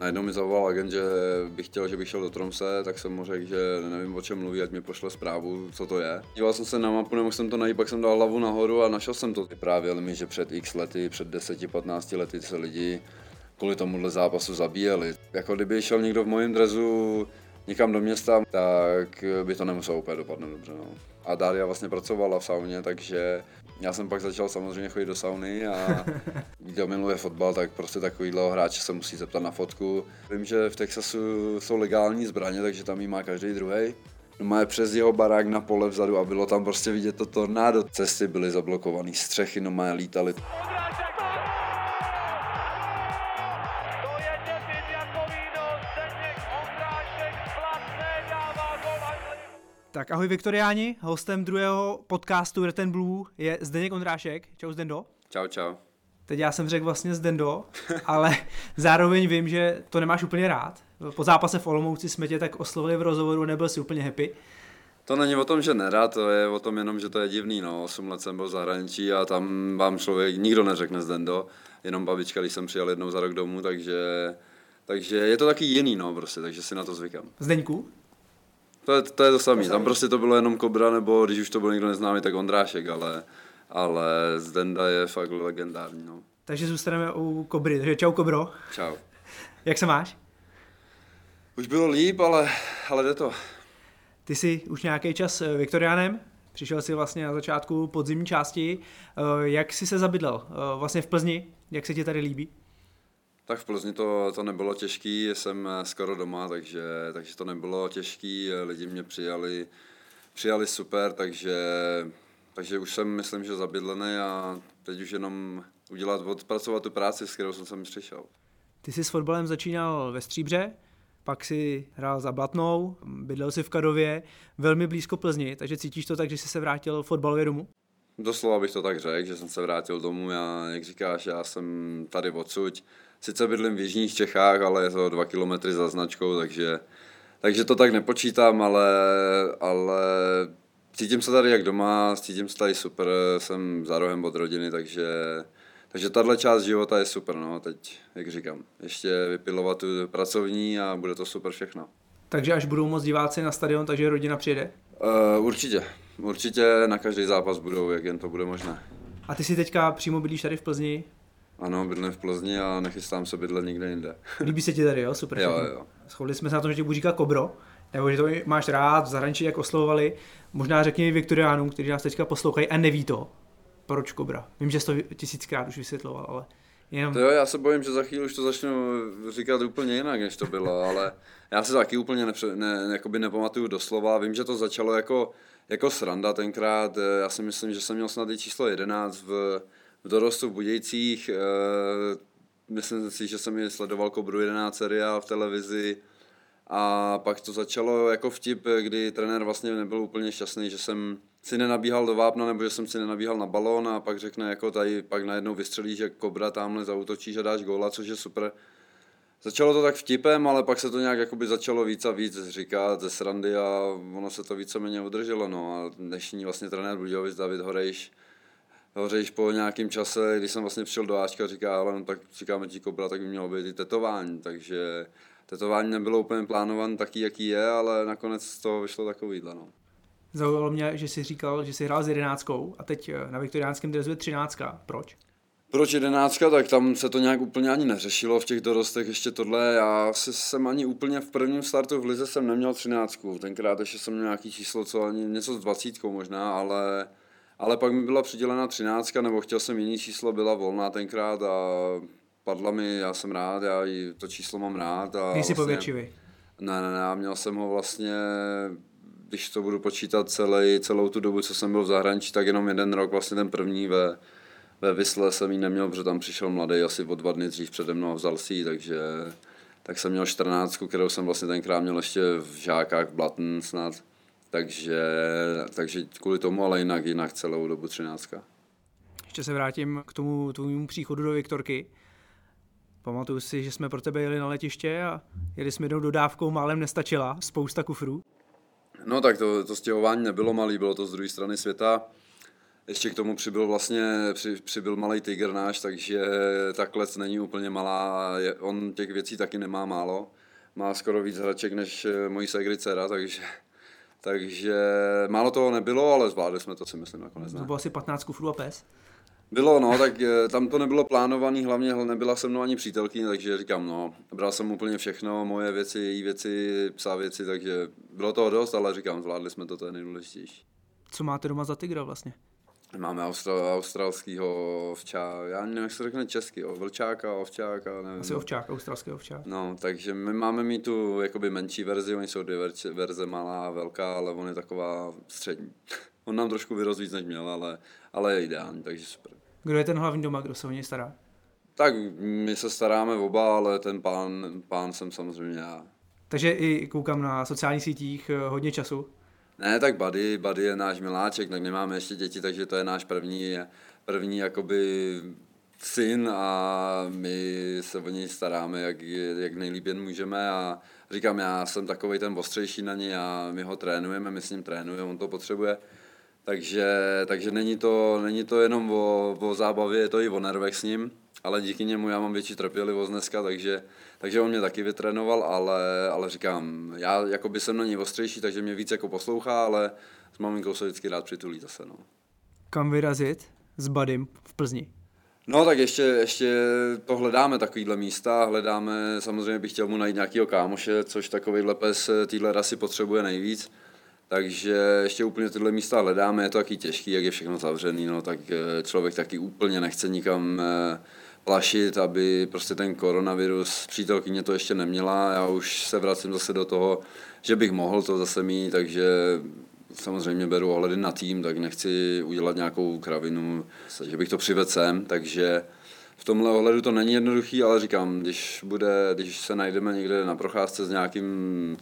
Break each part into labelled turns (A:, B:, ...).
A: Najednou mi zavolal agent, že bych chtěl, že bych šel do Tromse, tak jsem mu řekl, že nevím o čem mluví, ať mi pošle zprávu, co to je. Díval jsem se na mapu, nemohl jsem to najít, pak jsem dal hlavu nahoru a našel jsem to. Vyprávěli mi, že před x lety, před 10-15 lety se lidi kvůli tomuhle zápasu zabíjeli. Jako kdyby šel někdo v mojím drezu někam do města, tak by to nemuselo úplně dopadnout dobře. No. A Daria vlastně pracovala v sauně, takže já jsem pak začal samozřejmě chodit do sauny a kdo miluje fotbal, tak prostě takovýhle hráče se musí zeptat na fotku. Vím, že v Texasu jsou legální zbraně, takže tam jí má každý druhý. No má přes jeho barák na pole vzadu a bylo tam prostě vidět to tornádo. Cesty byly zablokované, střechy no má lítaly.
B: Tak ahoj Viktoriáni, hostem druhého podcastu Red and Blue je Zdeněk Ondrášek. Čau Zdendo.
A: Čau, čau.
B: Teď já jsem řekl vlastně Zdendo, ale zároveň vím, že to nemáš úplně rád. Po zápase v Olomouci jsme tě tak oslovili v rozhovoru, nebyl si úplně happy.
A: To není o tom, že nerad, to je o tom jenom, že to je divný. No. 8 let jsem byl v zahraničí a tam vám člověk nikdo neřekne Zdendo, jenom babička, když jsem přijel jednou za rok domů, takže, takže je to taky jiný, no, prostě, takže si na to zvykám.
B: Zdeňku?
A: To je to, je to samé. Tam prostě to bylo jenom Kobra, nebo když už to byl někdo neznámý, tak Ondrášek, ale, ale Zdenda je fakt legendární. No.
B: Takže zůstaneme u Kobry. Takže čau Kobro.
A: Čau.
B: Jak se máš?
A: Už bylo líp, ale, ale jde to.
B: Ty jsi už nějaký čas eh, Viktoriánem, přišel jsi vlastně na začátku podzimní části. Eh, jak jsi se zabydlel eh, vlastně v Plzni? Jak se ti tady líbí?
A: Tak v Plzni to, to nebylo těžký, jsem eh, skoro doma, takže, takže to nebylo těžký, lidi mě přijali, přijali super, takže, takže už jsem, myslím, že zabydlený a teď už jenom udělat, odpracovat tu práci, s kterou jsem sem přišel.
B: Ty jsi s fotbalem začínal ve Stříbře, pak si hrál za Blatnou, bydlel si v Kadově, velmi blízko Plzni, takže cítíš to tak, že jsi se vrátil fotbalově domů?
A: Doslova bych to tak řekl, že jsem se vrátil domů, já, jak říkáš, já jsem tady odsud, sice bydlím v jižních Čechách, ale je to dva kilometry za značkou, takže, takže to tak nepočítám, ale, ale cítím se tady jak doma, cítím se tady super, jsem za rohem od rodiny, takže, takže tahle část života je super, no, teď, jak říkám, ještě vypilovat tu pracovní a bude to super všechno.
B: Takže až budou moc diváci na stadion, takže rodina přijede?
A: Uh, určitě, určitě na každý zápas budou, jak jen to bude možné.
B: A ty si teďka přímo bydlíš tady v Plzni,
A: ano, bydlím v Plzni a nechystám se bydlet nikde jinde.
B: Líbí se ti tady, jo? Super.
A: Jo, jo.
B: Shodli jsme se na tom, že ti budu říkat Kobro, nebo že to máš rád, v zahraničí jak oslovovali. Možná řekni Viktoriánům, kteří nás teďka poslouchají a neví to, proč Kobra. Vím, že jsi to tisíckrát už vysvětloval, ale
A: jenom... To jo, já se bojím, že za chvíli už to začnu říkat úplně jinak, než to bylo, ale já se taky úplně nepře, ne, jakoby nepamatuju doslova. Vím, že to začalo jako, jako sranda tenkrát. Já si myslím, že jsem měl snad i číslo 11 v v dorostu v Budějcích. Eh, myslím si, že jsem je sledoval Kobru 11 seriál v televizi a pak to začalo jako vtip, kdy trenér vlastně nebyl úplně šťastný, že jsem si nenabíhal do vápna nebo že jsem si nenabíhal na balón a pak řekne jako tady pak najednou vystřelí, že Kobra tamhle zautočí, že dáš góla, což je super. Začalo to tak vtipem, ale pak se to nějak jakoby začalo víc a víc říkat ze srandy a ono se to víceméně udrželo. No. A dnešní vlastně trenér Budějovic David Horejš Hořejš po nějakém čase, když jsem vlastně přišel do Ačka, říká, ale no, tak říkáme ti kobra, tak by mělo být i tetování, takže tetování nebylo úplně plánované taký, jaký je, ale nakonec to vyšlo takovýhle, no.
B: Zaujalo mě, že jsi říkal, že jsi hrál s jedenáctkou a teď eh, na viktoriánském drezu je třináctka. Proč?
A: Proč jedenáctka? Tak tam se to nějak úplně ani neřešilo v těch dorostech ještě tohle. Já si jsem ani úplně v prvním startu v Lize jsem neměl třináctku. Tenkrát ještě jsem měl nějaký číslo, co ani něco s dvacítkou možná, ale ale pak mi byla přidělena třináctka, nebo chtěl jsem jiný číslo, byla volná tenkrát a padla mi, já jsem rád, já i to číslo mám rád. A
B: Nejsi vlastně, povětšivý.
A: Ne, ne, ne, měl jsem ho vlastně, když to budu počítat celý, celou tu dobu, co jsem byl v zahraničí, tak jenom jeden rok, vlastně ten první ve, ve Vysle jsem ji neměl, protože tam přišel mladý asi o dva dny dřív přede mnou a vzal si ji, takže tak jsem měl 14, kterou jsem vlastně tenkrát měl ještě v žákách v Blatn snad takže, takže kvůli tomu, ale jinak, jinak celou dobu třináctka.
B: Ještě se vrátím k tomu tvému příchodu do Viktorky. Pamatuju si, že jsme pro tebe jeli na letiště a jeli jsme jednou dodávkou, málem nestačila, spousta kufrů.
A: No tak to, to stěhování nebylo malý, bylo to z druhé strany světa. ještě k tomu přibyl vlastně, při, přibyl malý tiger náš, takže ta klec není úplně malá, je, on těch věcí taky nemá málo. Má skoro víc hraček než eh, mojí segry dcera, takže, takže málo toho nebylo, ale zvládli jsme to si myslím nakonec.
B: To bylo asi 15 kufrů a pes.
A: Bylo, no, tak eh, tam to nebylo plánované, hlavně nebyla se mnou ani přítelkyně, takže říkám, no, bral jsem úplně všechno, moje věci, její věci, psá věci, takže bylo toho dost, ale říkám, zvládli jsme to, to je nejdůležitější.
B: Co máte doma za tygra vlastně?
A: Máme austral, australskýho ovčáka, já nevím, jak se řekne česky, o, vlčáka, ovčáka, nevím.
B: Asi ovčák, australský ovčák.
A: No, takže my máme mít tu jakoby menší verzi, oni jsou dvě verze, malá a velká, ale on je taková střední. on nám trošku vyrost víc, než měl, ale, ale je ideální, takže super.
B: Kdo je ten hlavní doma, kdo se o něj stará?
A: Tak my se staráme oba, ale ten pán, pán jsem samozřejmě já.
B: Takže i koukám na sociálních sítích eh, hodně času.
A: Ne, tak Buddy, Buddy je náš miláček, tak nemáme ještě děti, takže to je náš první, první jakoby syn a my se o něj staráme, jak, jak nejlíp jen můžeme a říkám, já jsem takový ten ostřejší na něj a my ho trénujeme, my s ním trénujeme, on to potřebuje. Takže, takže není, to, není to jenom o, o zábavě, je to i o nervech s ním, ale díky němu já mám větší trpělivost dneska, takže, takže on mě taky vytrénoval, ale, ale říkám, já jako by jsem na něj ostřejší, takže mě víc jako poslouchá, ale s maminkou se vždycky rád přitulí zase. No.
B: Kam vyrazit s Badym v Plzni?
A: No tak ještě, ještě to hledáme takovýhle místa, hledáme, samozřejmě bych chtěl mu najít nějakého kámoše, což takovýhle pes téhle rasy potřebuje nejvíc. Takže ještě úplně tyhle místa hledáme, je to taky těžký, jak je všechno zavřený, no, tak eh, člověk taky úplně nechce nikam eh, plašit, aby prostě ten koronavirus, přítelkyně to ještě neměla, já už se vracím zase do toho, že bych mohl to zase mít, takže samozřejmě beru ohledy na tým, tak nechci udělat nějakou kravinu, že bych to přivedl sem, takže v tomhle ohledu to není jednoduchý, ale říkám, když, bude, když se najdeme někde na procházce s nějakým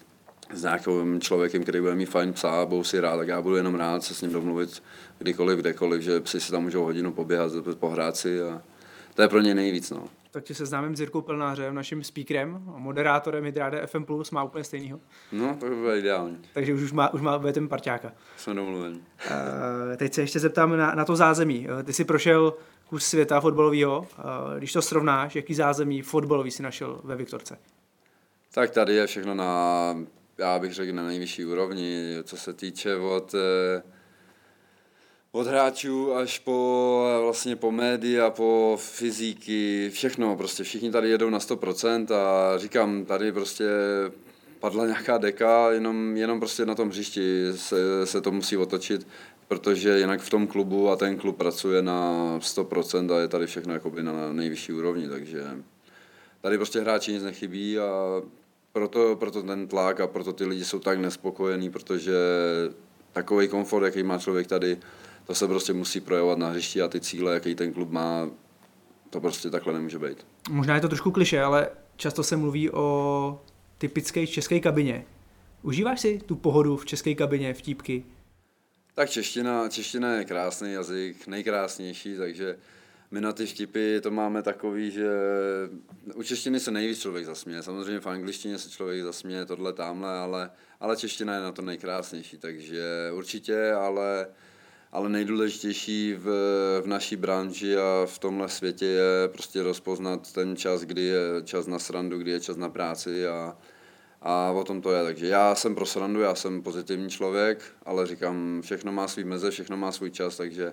A: s nějakým člověkem, který bude mít fajn psa a si rád, tak já budu jenom rád se s ním domluvit kdykoliv, kdekoliv, že psi si tam můžou hodinu poběhat, pohrát si a to je pro ně nejvíc. No.
B: Tak tě seznámím s Jirkou Pelnářem, naším speakerem, moderátorem Hydráde FM+, má úplně stejnýho.
A: No, to by bylo ideální.
B: Takže už, už má, už má budete parťáka.
A: Jsme domluveni.
B: Uh, teď se ještě zeptám na, na to zázemí. Uh, ty jsi prošel kus světa fotbalového. Uh, když to srovnáš, jaký zázemí fotbalový si našel ve Viktorce?
A: Tak tady je všechno na já bych řekl, na nejvyšší úrovni, co se týče od, eh, od hráčů až po vlastně po média, po fyziky, všechno, prostě. Všichni tady jedou na 100% a říkám, tady prostě padla nějaká deka, jenom, jenom prostě na tom hřišti se, se to musí otočit, protože jinak v tom klubu a ten klub pracuje na 100% a je tady všechno jakoby na nejvyšší úrovni, takže tady prostě hráči nic nechybí a proto, proto ten tlak a proto ty lidi jsou tak nespokojení, protože takový komfort, jaký má člověk tady, to se prostě musí projevovat na hřišti a ty cíle, jaký ten klub má, to prostě takhle nemůže být.
B: Možná je to trošku kliše, ale často se mluví o typické české kabině. Užíváš si tu pohodu v české kabině, vtípky?
A: Tak čeština, čeština je krásný jazyk, nejkrásnější, takže my na ty vtipy to máme takový, že u češtiny se nejvíc člověk zasměje. Samozřejmě v angličtině se člověk zasměje tohle tamhle, ale, ale čeština je na to nejkrásnější, takže určitě, ale, ale nejdůležitější v, v naší branži a v tomhle světě je prostě rozpoznat ten čas, kdy je čas na srandu, kdy je čas na práci a, a o tom to je. Takže já jsem pro srandu, já jsem pozitivní člověk, ale říkám, všechno má svý meze, všechno má svůj čas, takže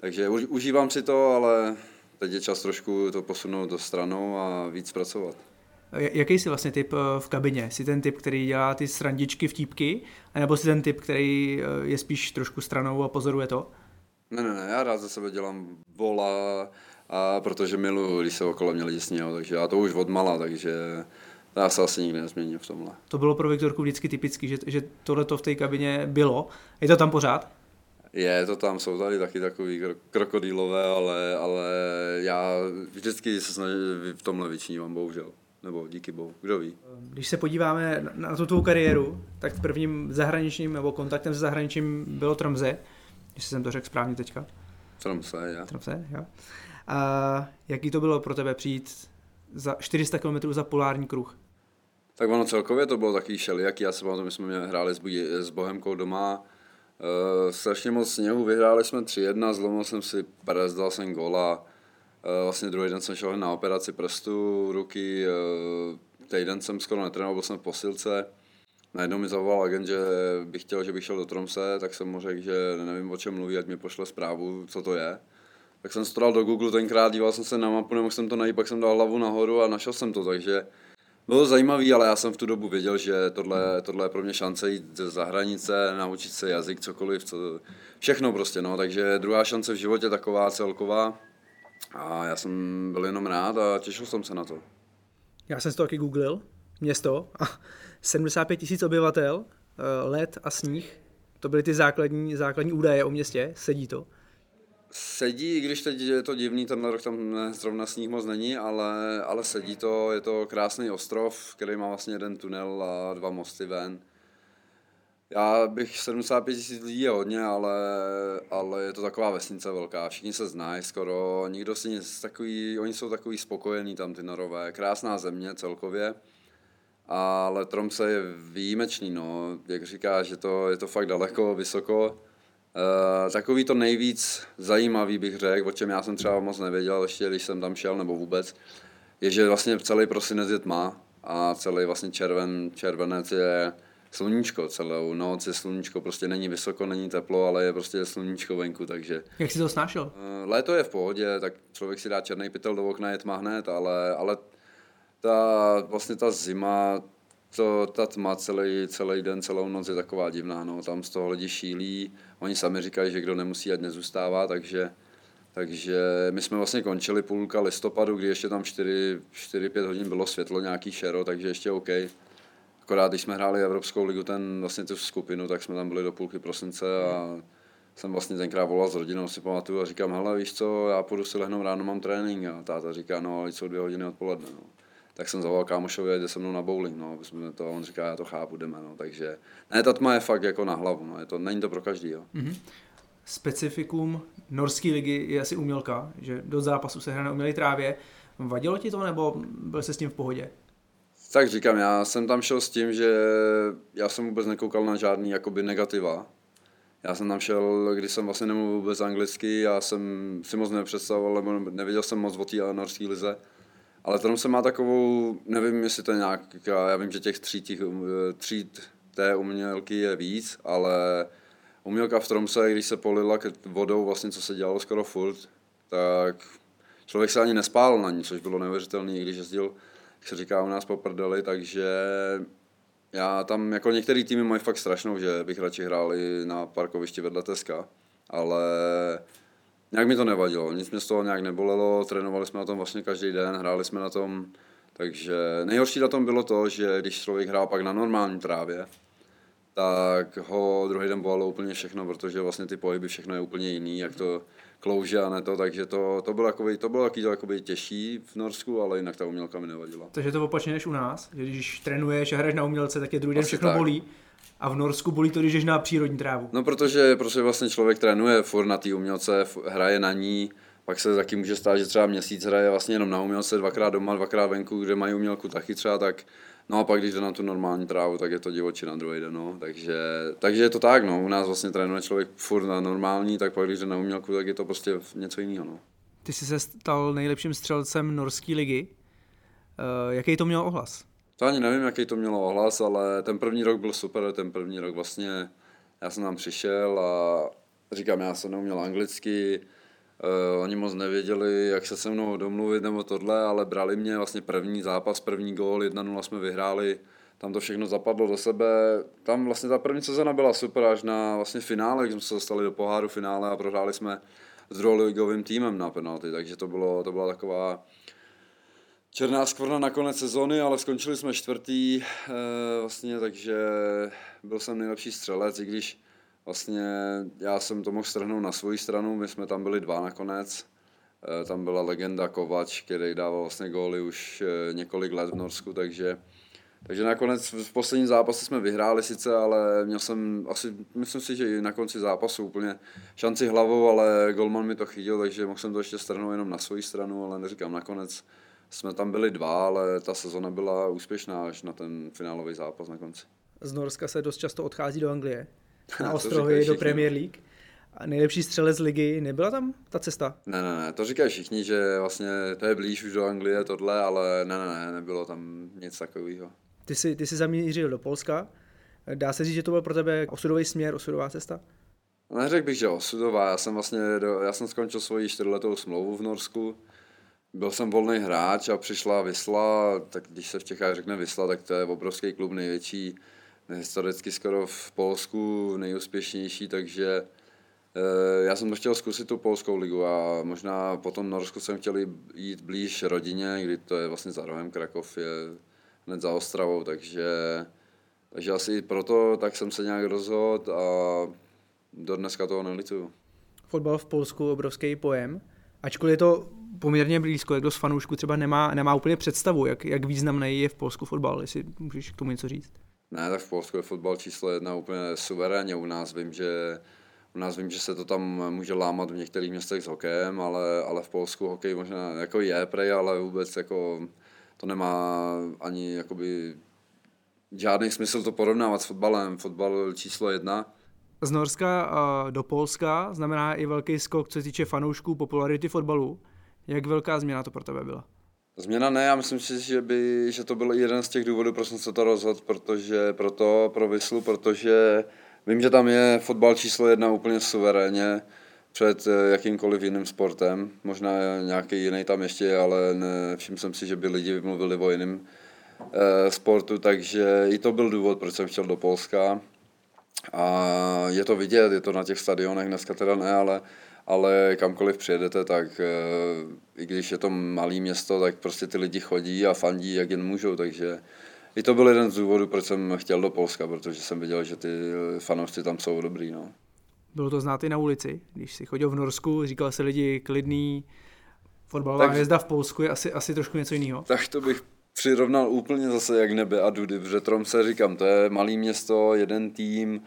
A: takže užívám si to, ale teď je čas trošku to posunout do stranou a víc pracovat.
B: Jaký jsi vlastně typ eh, v kabině? Jsi ten typ, který dělá ty srandičky, vtípky? nebo jsi ten typ, který eh, je spíš trošku stranou a pozoruje to?
A: Ne, ne, ne, já rád za sebe dělám vola, a protože miluji, když se okolo mě lidi smějou, takže já to už od mala, takže já se asi nikdy nezměním v tomhle.
B: To bylo pro Viktorku vždycky typický, že, že tohle to v té kabině bylo. Je to tam pořád?
A: Je to tam, jsou tady taky takový krokodýlové, ale, ale já vždycky se snažím v tomhle vyčnívám, bohužel. Nebo díky bohu, kdo ví.
B: Když se podíváme na tu tvou kariéru, tak prvním zahraničním nebo kontaktem se zahraničím bylo Tromze, jestli jsem to řekl správně teďka.
A: Tromse,
B: já. Tromse, jo. A jaký to bylo pro tebe přijít za 400 km za polární kruh?
A: Tak ono celkově to bylo takový šelijaký, já se pamatuju, my jsme hráli s, s Bohemkou doma, Uh, strašně moc sněhu, vyhráli jsme 3-1, zlomil jsem si prst, dal jsem gola. Uh, vlastně druhý den jsem šel na operaci prstu, ruky, uh, týden jsem skoro netrénoval, byl jsem v posilce. Najednou mi zavolal agent, že bych chtěl, že bych šel do Tromse, tak jsem mu řekl, že nevím, o čem mluví, ať mi pošle zprávu, co to je. Tak jsem dal do Google tenkrát, díval jsem se na mapu, nemohl jsem to najít, pak jsem dal hlavu nahoru a našel jsem to, takže bylo zajímavý, ale já jsem v tu dobu věděl, že tohle, tohle je pro mě šance jít za hranice, naučit se jazyk, cokoliv, co, všechno prostě, no, takže druhá šance v životě taková celková a já jsem byl jenom rád a těšil jsem se na to.
B: Já jsem si to taky googlil, město, a 75 tisíc obyvatel, eh, led a sníh, to byly ty základní, základní údaje o městě, sedí to?
A: Sedí, i když teď je to divný, ten rok tam zrovna sníh moc není, ale, ale sedí to, je to krásný ostrov, který má vlastně jeden tunel a dva mosty ven. Já bych 75 tisíc lidí je hodně, ale, ale je to taková vesnice velká, všichni se znají skoro, nikdo si nic takový, oni jsou takový spokojení tam ty norové, krásná země celkově, ale Tromse je výjimečný, no, jak říkáš, že to, je to fakt daleko, vysoko, Uh, takový to nejvíc zajímavý bych řekl, o čem já jsem třeba moc nevěděl ještě, když jsem tam šel, nebo vůbec, je, že vlastně celý prosinec je tma a celý vlastně červen, červenec je sluníčko celou noc je sluníčko, prostě není vysoko, není teplo, ale je prostě sluníčko venku, takže...
B: Jak si to snášel?
A: Uh, léto je v pohodě, tak člověk si dá černý pytel do okna, je tma hned, ale, ale ta, vlastně ta zima, to, ta tma celý, celý den, celou noc je taková divná, no, tam z toho lidi šílí, oni sami říkají, že kdo nemusí, ať nezůstává, takže, takže my jsme vlastně končili půlka listopadu, kdy ještě tam 4-5 hodin bylo světlo, nějaký šero, takže ještě OK. Akorát, když jsme hráli Evropskou ligu, ten vlastně tu skupinu, tak jsme tam byli do půlky prosince a jsem vlastně tenkrát volal s rodinou, si pamatuju a říkám, hele, víš co, já půjdu si lehnout ráno, mám trénink a táta říká, no, ale jsou dvě hodiny odpoledne, no tak jsem zavolal kámošovi, jde se mnou na bowling, no, jsme to, on říká, já to chápu, jdeme, no, takže, ne, ta tma je fakt jako na hlavu, no, je to, není to pro každý, jo. Mm-hmm.
B: Specifikum norské ligy je asi umělka, že do zápasu se hraje na umělé trávě. Vadilo ti to, nebo byl se s tím v pohodě?
A: Tak říkám, já jsem tam šel s tím, že já jsem vůbec nekoukal na žádný jakoby negativa. Já jsem tam šel, když jsem vlastně nemluvil vůbec anglicky, já jsem si moc nepředstavoval, nebo nevěděl jsem moc o té norské lize. Ale tam se má takovou, nevím, jestli to je nějak, já vím, že těch tří, tříd té umělky je víc, ale umělka v Tromse, když se polila vodou, vlastně co se dělalo skoro furt, tak člověk se ani nespál na ní, což bylo neuvěřitelné, když jezdil, jak se říká u nás po prdeli, takže já tam, jako některý týmy mají fakt strašnou, že bych radši hrál i na parkovišti vedle Teska, ale Nějak mi to nevadilo, nic mě z toho nějak nebolelo, trénovali jsme na tom vlastně každý den, hráli jsme na tom, takže nejhorší na tom bylo to, že když člověk hrál pak na normální trávě, tak ho druhý den bolelo úplně všechno, protože vlastně ty pohyby, všechno je úplně jiný, jak to klouže a ne to, takže to, to bylo, jakoby, to bylo taky jakoby těžší v Norsku, ale jinak ta umělka mi nevadila.
B: Takže to opačně než u nás, že když trénuješ a hraješ na umělce, tak je druhý den všechno tak. bolí a v Norsku bolí to, když jdeš na přírodní trávu.
A: No protože, protože vlastně člověk trénuje furt na té umělce, hraje na ní, pak se taky může stát, že třeba měsíc hraje vlastně jenom na umělce, dvakrát doma, dvakrát venku, kde mají umělku taky třeba, tak No a pak, když jde na tu normální trávu, tak je to divočina druhý den, no. Takže, takže je to tak, no. U nás vlastně trénuje člověk furt na normální, tak pak, když jde na umělku, tak je to prostě něco jiného, no.
B: Ty jsi se stal nejlepším střelcem norské ligy. Uh, jaký to měl ohlas?
A: To ani nevím, jaký to mělo ohlas, ale ten první rok byl super, ten první rok vlastně, já jsem tam přišel a říkám, já jsem neuměl anglicky, uh, oni moc nevěděli, jak se se mnou domluvit nebo tohle, ale brali mě vlastně první zápas, první gól, 1-0 jsme vyhráli, tam to všechno zapadlo do sebe. Tam vlastně ta první sezona byla super až na vlastně finále, když jsme se dostali do poháru finále a prohráli jsme s druholigovým týmem na penalty, takže to, bylo, to byla taková černá skvrna na konec sezony, ale skončili jsme čtvrtý, e, vlastně, takže byl jsem nejlepší střelec, i když vlastně já jsem to mohl strhnout na svoji stranu, my jsme tam byli dva nakonec, e, tam byla legenda Kovač, který dával vlastně góly už e, několik let v Norsku, takže takže nakonec v posledním zápase jsme vyhráli sice, ale měl jsem asi, myslím si, že i na konci zápasu úplně šanci hlavou, ale golman mi to chytil, takže mohl jsem to ještě strhnout jenom na svoji stranu, ale neříkám, nakonec jsme tam byli dva, ale ta sezona byla úspěšná až na ten finálový zápas na konci.
B: Z Norska se dost často odchází do Anglie. Na ostrovy do Premier League. A nejlepší střelec ligy, nebyla tam ta cesta?
A: Ne, ne, ne, to říkají všichni, že vlastně to je blíž už do Anglie tohle, ale ne, ne, ne, nebylo tam nic takového.
B: Ty jsi, ty jsi zamířil do Polska. Dá se říct, že to byl pro tebe osudový směr, osudová cesta?
A: Neřekl bych, že osudová. Já jsem vlastně, do, já jsem skončil svoji čtyřletou smlouvu v Norsku. Byl jsem volný hráč a přišla Vysla, tak když se v Čechách řekne Vysla, tak to je obrovský klub, největší, historicky skoro v Polsku, nejúspěšnější, takže eh, já jsem chtěl zkusit tu polskou ligu a možná potom Norsku jsem chtěl jít blíž rodině, kdy to je vlastně za rohem Krakov, je hned za Ostravou, takže, takže asi proto tak jsem se nějak rozhodl a do dneska toho nelituju.
B: Fotbal v Polsku obrovský pojem, ačkoliv je to poměrně blízko, jak dost fanoušků třeba nemá, nemá úplně představu, jak, jak významný je v Polsku fotbal, jestli můžeš k tomu něco říct.
A: Ne, tak v Polsku je fotbal číslo jedna úplně suverénně. U nás vím, že u nás vím, že se to tam může lámat v některých městech s hokejem, ale, ale v Polsku hokej možná jako je prej, ale vůbec jako to nemá ani jakoby žádný smysl to porovnávat s fotbalem. Fotbal číslo jedna.
B: Z Norska do Polska znamená i velký skok, co se týče fanoušků popularity fotbalu. Jak velká změna to pro tebe byla?
A: Změna ne, já myslím si, že, by, že to byl jeden z těch důvodů, proč jsem se to rozhodl, protože pro to, pro Vyslu, protože vím, že tam je fotbal číslo jedna úplně suverénně před eh, jakýmkoliv jiným sportem. Možná nějaký jiný tam ještě je, ale ne, všiml jsem si, že by lidi vymluvili o jiném e, sportu, takže i to byl důvod, proč jsem chtěl do Polska. A je to vidět, je to na těch stadionech, dneska teda ne, ale ale kamkoliv přijedete, tak eh, i když je to malé město, tak prostě ty lidi chodí a fandí, jak jen můžou, takže i to byl jeden z důvodů, proč jsem chtěl do Polska, protože jsem viděl, že ty fanoušci tam jsou dobrý. No.
B: Bylo to znát i na ulici, když si chodil v Norsku, říkal se lidi klidný, fotbalová tak, hvězda v Polsku je asi, asi trošku něco jiného.
A: Tak to bych přirovnal úplně zase jak nebe a dudy, protože se říkám, to je malé město, jeden tým,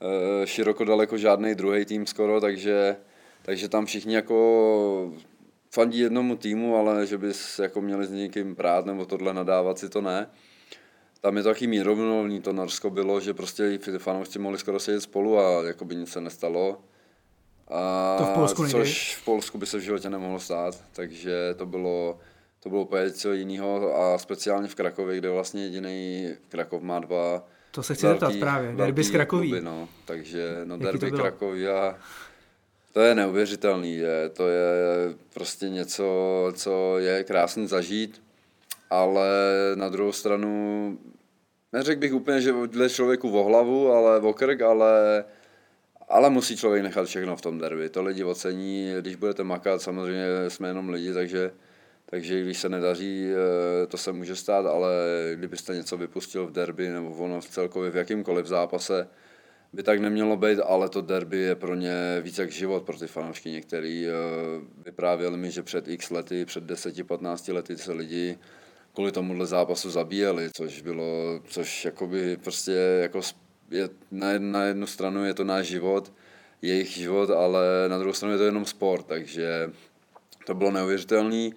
A: eh, široko daleko žádný druhý tým skoro, takže takže tam všichni jako fandí jednomu týmu, ale že bys jako měli s někým prát nebo tohle nadávat si to ne. Tam je to taky mírovnovní, to Norsko bylo, že prostě i fanoušci mohli skoro sedět spolu a jako by nic se nestalo.
B: A to v Polsku
A: nejde. Což v Polsku by se v životě nemohlo stát, takže to bylo, to bylo úplně něco jiného a speciálně v Krakově, kde vlastně jediný Krakov má dva
B: to se chci zeptat právě, derby z Krakoví. Kluby,
A: no, takže no, derby Krakoví a to je neuvěřitelný, je, to je prostě něco, co je krásný zažít, ale na druhou stranu, neřekl bych úplně, že jde člověku o hlavu, ale o krk, ale, ale musí člověk nechat všechno v tom derby. To lidi ocení, když budete makat, samozřejmě jsme jenom lidi, takže, takže když se nedaří, eh, to se může stát, ale kdybyste něco vypustil v derby nebo ono v celkově v jakýmkoliv zápase, by tak nemělo být, ale to derby je pro ně víc jak život pro ty fanoušky. Některý uh, vyprávěli mi, že před x lety, před 10-15 lety se lidi kvůli tomuhle zápasu zabíjeli, což bylo, což jakoby prostě jako je, na, na jednu stranu je to náš život, jejich život, ale na druhou stranu je to jenom sport, takže to bylo neuvěřitelné.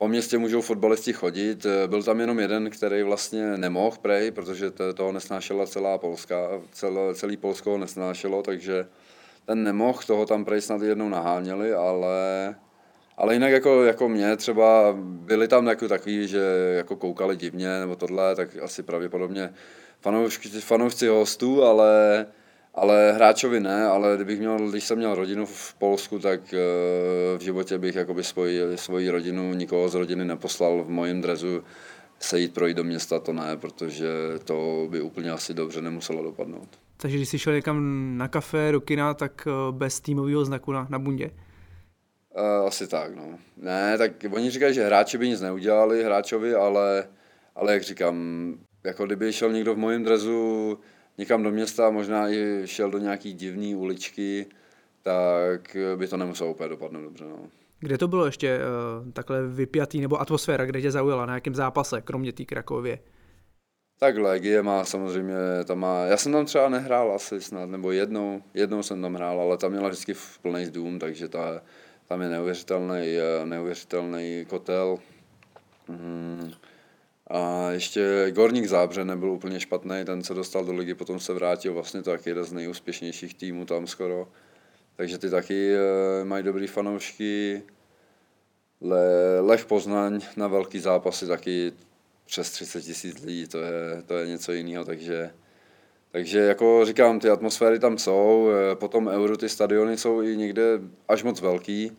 A: Po městě můžou fotbalisti chodit. Byl tam jenom jeden, který vlastně nemohl prej, protože toho nesnášela celá Polska, celé, celý Polsko ho nesnášelo, takže ten nemohl, toho tam prej snad jednou naháněli, ale, ale jinak jako, jako mě třeba byli tam jako takový, že jako koukali divně nebo tohle, tak asi pravděpodobně fanoušci, fanoušci hostů, ale ale hráčovi ne, ale kdybych měl, když jsem měl rodinu v Polsku, tak eh, v životě bych jakoby svoji, svoji rodinu, nikoho z rodiny neposlal v mojím drezu se jít projít do města, to ne, protože to by úplně asi dobře nemuselo dopadnout.
B: Takže když jsi šel někam na kafe, do kina, tak eh, bez týmového znaku na, na bundě?
A: Uh, asi tak, no. Ne, tak oni říkají, že hráči by nic neudělali hráčovi, ale, ale jak říkám, jako kdyby šel někdo v mojím drezu někam do města, možná i šel do nějaký divné uličky, tak by to nemuselo úplně dopadnout dobře. No.
B: Kde to bylo ještě uh, takhle vypjatý, nebo atmosféra, kde tě zaujala, na jakém zápase, kromě té Krakově?
A: Tak Legie má samozřejmě, tam má, já jsem tam třeba nehrál asi snad, nebo jednou, jednou jsem tam hrál, ale tam měla vždycky v plný dům, takže ta, tam je neuvěřitelný, eh, neuvěřitelný kotel. Mm. A ještě Gorník Zábře nebyl úplně špatný, ten se dostal do ligy, potom se vrátil, vlastně to je jeden z nejúspěšnějších týmů tam skoro. Takže ty taky e, mají dobrý fanoušky. Le, Lech Poznaň na velký zápasy taky přes 30 tisíc lidí, to je, to je něco jiného, takže, takže jako říkám, ty atmosféry tam jsou, e, potom Euro ty stadiony jsou i někde až moc velký,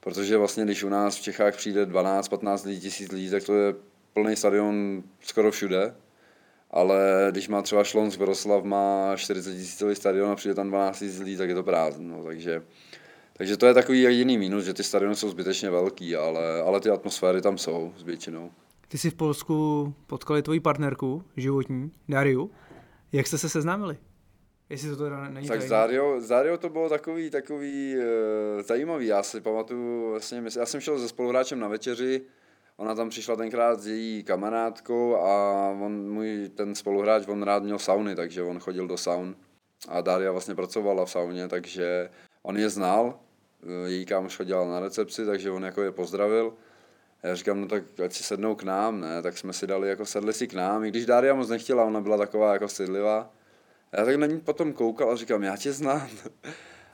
A: protože vlastně když u nás v Čechách přijde 12-15 lidí, tisíc lidí, tak to je plný stadion skoro všude, ale když má třeba Šlons Vroslav má 40 tisícový stadion a přijde tam 12 tisíc lidí, tak je to prázdno, no, takže, takže to je takový jediný mínus, že ty stadiony jsou zbytečně velký, ale, ale ty atmosféry tam jsou s většinou.
B: Ty jsi v Polsku potkali tvoji partnerku životní, Dariu. Jak jste se seznámili? Jestli to teda není
A: Tak s Dario, s Dario to bylo takový, takový uh, zajímavý. Já si pamatuju, vlastně, já jsem šel se spoluhráčem na večeři, Ona tam přišla tenkrát s její kamarádkou a on, můj ten spoluhráč, on rád měl sauny, takže on chodil do saun. A Daria vlastně pracovala v sauně, takže on je znal, její kámoš chodila na recepci, takže on jako je pozdravil. Já říkám, no tak ať si sednou k nám, ne, tak jsme si dali, jako sedli si k nám, i když Daria moc nechtěla, ona byla taková jako stydlivá. A já tak na ní potom koukal a říkám, já tě znám.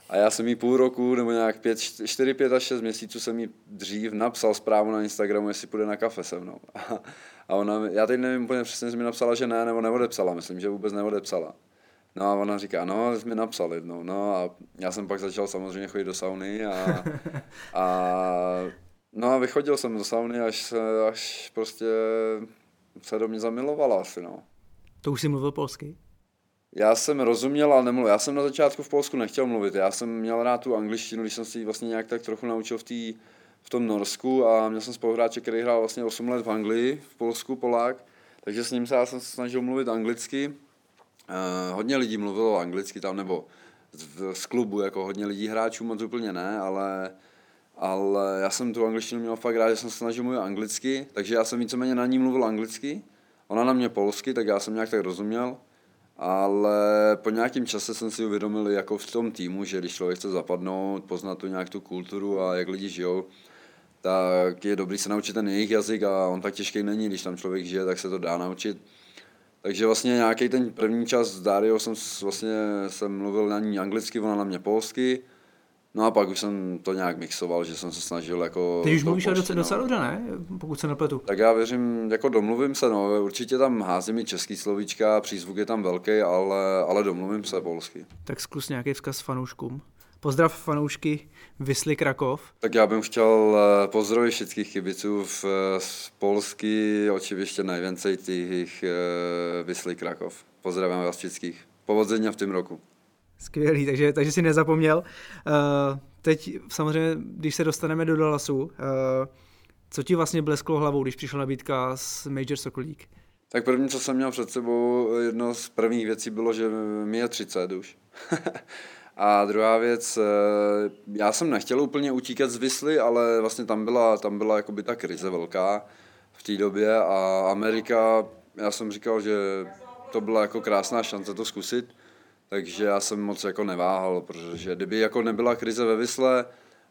A: A já jsem jí půl roku, nebo nějak pět, čtyři, pět až šest měsíců jsem jí dřív napsal zprávu na Instagramu, jestli půjde na kafe se mnou. A ona, já teď nevím úplně přesně, jestli mi napsala, že ne, nebo neodepsala, myslím, že vůbec neodepsala. No a ona říká, no, jsi mi napsal jednou, no a já jsem pak začal samozřejmě chodit do sauny a, a no a vychodil jsem do sauny, až, až prostě se do mě zamilovala asi, no.
B: To už jsi mluvil polsky?
A: Já jsem rozuměl, ale nemluvil. Já jsem na začátku v Polsku nechtěl mluvit. Já jsem měl rád tu angličtinu, když jsem si ji vlastně nějak tak trochu naučil v, tý, v tom Norsku a měl jsem spoluhráče, který hrál vlastně 8 let v Anglii, v Polsku, Polák. Takže s ním se já jsem se snažil mluvit anglicky. Uh, hodně lidí mluvilo anglicky tam, nebo z, z klubu, jako hodně lidí hráčů, moc úplně ne, ale, ale já jsem tu angličtinu měl fakt rád, že jsem se snažil mluvit anglicky, takže já jsem víceméně na ní mluvil anglicky, ona na mě polsky, tak já jsem nějak tak rozuměl ale po nějakém čase jsem si uvědomil jako v tom týmu, že když člověk chce zapadnout, poznat tu nějak tu kulturu a jak lidi žijou, tak je dobrý se naučit ten jejich jazyk a on tak těžký není, když tam člověk žije, tak se to dá naučit. Takže vlastně nějaký ten první čas s Dario jsem vlastně jsem mluvil na ní anglicky, ona na mě polsky, No a pak už jsem to nějak mixoval, že jsem se snažil jako...
B: Ty už mluvíš docela, docela dobře, ne? Pokud se nepletu.
A: Tak já věřím, jako domluvím se, no, určitě tam házím i český slovíčka, přízvuk je tam velký, ale, ale domluvím se polsky.
B: Tak zkus nějaký vzkaz fanouškům. Pozdrav fanoušky Vysly Krakov.
A: Tak já bych chtěl eh, pozdravit všech kibiců v, eh, z Polsky, očiviště nejvíce těch eh, Vysly Krakov. Pozdravím vás všetkých. Povodzenia v tom roku.
B: Skvělý, takže, takže si nezapomněl. Uh, teď samozřejmě, když se dostaneme do Dallasu, uh, co ti vlastně blesklo hlavou, když přišla nabídka z Major Soccer League?
A: Tak první, co jsem měl před sebou, jedno z prvních věcí bylo, že mi je 30 už. a druhá věc, eh, já jsem nechtěl úplně utíkat z Vysly, ale vlastně tam byla, tam byla jakoby ta krize velká v té době a Amerika, já jsem říkal, že to byla jako krásná šance to zkusit takže já jsem moc jako neváhal, protože kdyby jako nebyla krize ve Vysle,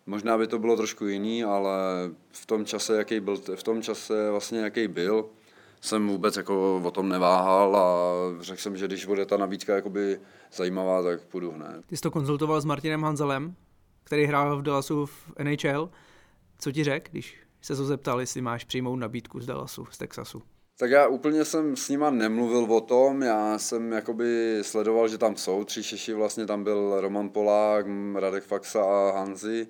A: možná by to bylo trošku jiný, ale v tom čase, jaký byl, v tom čase vlastně jaký byl, jsem vůbec jako o tom neváhal a řekl jsem, že když bude ta nabídka jakoby zajímavá, tak půjdu hned.
B: Ty jsi to konzultoval s Martinem Hanzelem, který hrál v Dallasu v NHL. Co ti řekl, když se to zeptal, jestli máš přijmout nabídku z Dallasu, z Texasu?
A: Tak já úplně jsem s nima nemluvil o tom, já jsem jakoby sledoval, že tam jsou tři Češi, vlastně tam byl Roman Polák, Radek Faxa a Hanzi.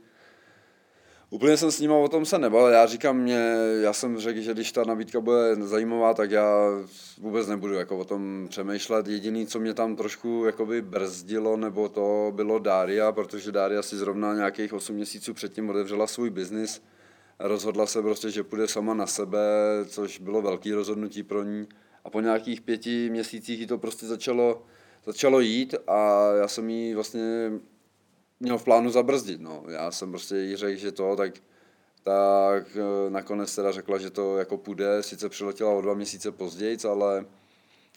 A: Úplně jsem s nima o tom se nebal, já říkám, mě, já jsem řekl, že když ta nabídka bude zajímavá, tak já vůbec nebudu jako o tom přemýšlet. Jediný, co mě tam trošku jakoby brzdilo, nebo to bylo Dária, protože Dária si zrovna nějakých 8 měsíců předtím otevřela svůj biznis, rozhodla se prostě, že půjde sama na sebe, což bylo velký rozhodnutí pro ní. A po nějakých pěti měsících jí to prostě začalo, začalo jít a já jsem jí vlastně měl v plánu zabrzdit. No. Já jsem prostě jí řekl, že to, tak, tak eh, nakonec teda řekla, že to jako půjde, sice přiletěla o dva měsíce později, ale,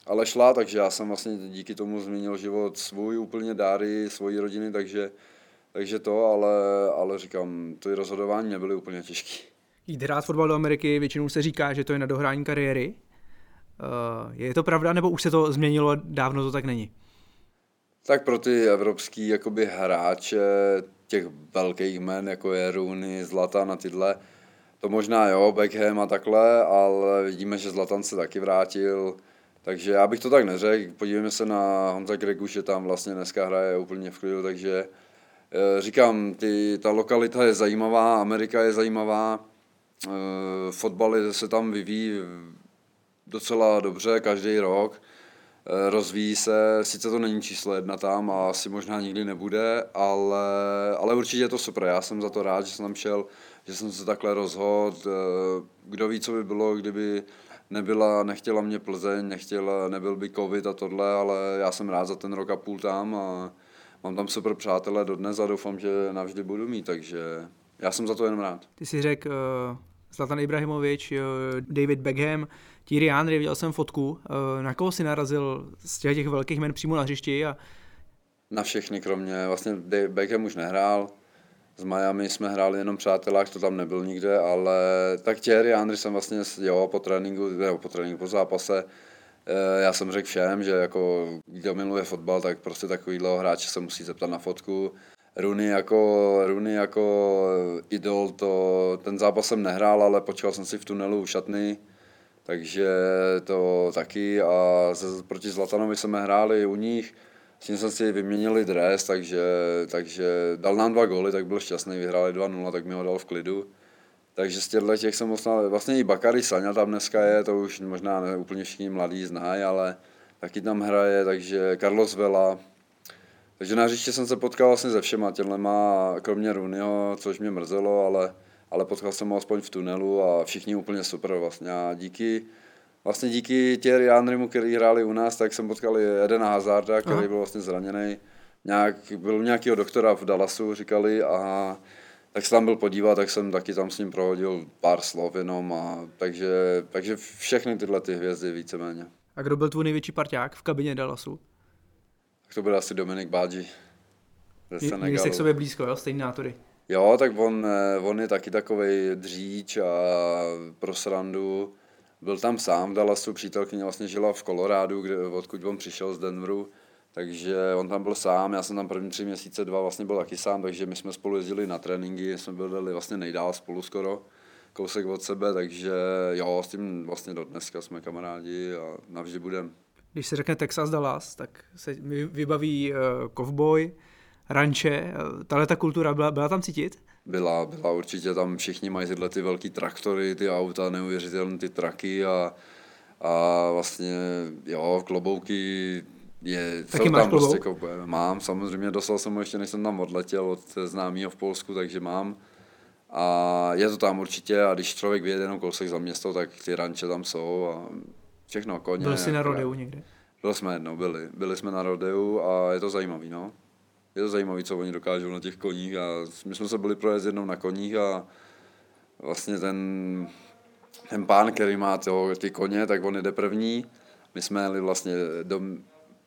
A: ale šla, takže já jsem vlastně díky tomu změnil život svůj úplně dáry, svojí rodiny, takže takže to, ale, ale říkám, ty rozhodování nebyly úplně těžké.
B: Jít hrát fotbal do Ameriky většinou se říká, že to je na dohrání kariéry. je to pravda, nebo už se to změnilo, dávno to tak není?
A: Tak pro ty evropský jakoby hráče těch velkých men, jako je Rooney, Zlatan a tyhle, to možná jo, Beckham a takhle, ale vidíme, že Zlatan se taky vrátil, takže já bych to tak neřekl. Podívejme se na Honza Gregu, že tam vlastně dneska hraje úplně v klidu, takže eh, říkám, ty, ta lokalita je zajímavá, Amerika je zajímavá, eh, fotbal se tam vyvíjí docela dobře každý rok, eh, rozvíjí se, sice to není číslo jedna tam a asi možná nikdy nebude, ale, ale určitě je to super, já jsem za to rád, že jsem tam šel, že jsem se takhle rozhodl, kdo ví, co by bylo, kdyby nebyla, nechtěla mě Plzeň, nechtěla, nebyl by covid a tohle, ale já jsem rád za ten rok a půl tam a mám tam super přátelé dodnes a doufám, že navždy budu mít, takže já jsem za to jenom rád.
B: Ty si řekl uh, Zlatan Ibrahimovič, uh, David Beckham, Thierry Henry, viděl jsem fotku. Uh, na koho si narazil z těch, těch velkých men přímo na hřišti? A...
A: Na všechny, kromě, vlastně Beckham už nehrál, z Miami jsme hráli jenom přátelák, to tam nebyl nikde, ale tak Thierry Andry jsem vlastně, jo, po tréninku, nebo po tréninku, po zápase, já jsem řekl všem, že jako kdo miluje fotbal, tak prostě takovýhle hráče se musí zeptat na fotku. Rooney jako, Rooney jako idol, to, ten zápas jsem nehrál, ale počkal jsem si v tunelu u šatny, takže to taky a ze, proti Zlatanovi jsme hráli u nich, s tím jsme si vyměnili dres, takže, takže dal nám dva góly, tak byl šťastný, vyhráli 2-0, tak mi ho dal v klidu. Takže z těchto těch jsem možná, vlastně i Bakary Saňa tam dneska je, to už možná ne úplně všichni mladí znají, ale taky tam hraje, takže Carlos Vela. Takže na hřiště jsem se potkal vlastně se všema těhlema, kromě Runyho, což mě mrzelo, ale, ale potkal jsem ho aspoň v tunelu a všichni úplně super vlastně. A díky, vlastně díky Thierry Henrymu, který hráli u nás, tak jsem potkal i Edena Hazarda, který Aha. byl vlastně zraněný. Nějak, byl u nějakého doktora v Dallasu, říkali, a tak se tam byl podívat, tak jsem taky tam s ním prohodil pár slov jenom, a, takže, takže všechny tyhle ty hvězdy víceméně.
B: A kdo byl tvůj největší parťák v kabině Dallasu?
A: Tak to byl asi Dominik Bádži.
B: Měli jste k sobě blízko, jo? Stejný nátory.
A: Jo, tak on, eh, on je taky takový dříč a pro srandu byl tam sám v Dallasu, přítelkyně vlastně žila v Kolorádu, kde, odkud on přišel z Denveru, takže on tam byl sám, já jsem tam první tři měsíce, dva vlastně byl taky sám, takže my jsme spolu jezdili na tréninky, jsme byli vlastně nejdál spolu skoro, kousek od sebe, takže jo, s tím vlastně do dneska jsme kamarádi a navždy budem.
B: Když se řekne Texas Dallas, tak se mi vybaví uh, Cowboy, ranče, tahle ta kultura byla, byla tam cítit?
A: Byla, byla určitě, tam všichni mají tyhle ty velký traktory, ty auta, neuvěřitelné ty traky a, a vlastně, jo, klobouky, je,
B: Taky máš
A: tam
B: prostě
A: prostě mám, samozřejmě dostal jsem ho ještě, než jsem tam odletěl od známého v Polsku, takže mám. A je to tam určitě a když člověk vyjede jenom kousek za město, tak ty ranče tam jsou a všechno, koně.
B: Byl jsi na rodeu někde?
A: Byli jsme jednou, byli. Byli jsme na rodeu a je to zajímavý, no je to zajímavé, co oni dokážou na těch koních a my jsme se byli projet jednou na koních a vlastně ten, ten pán, který má toho, ty koně, tak on jde první. My jsme jeli vlastně, Dom,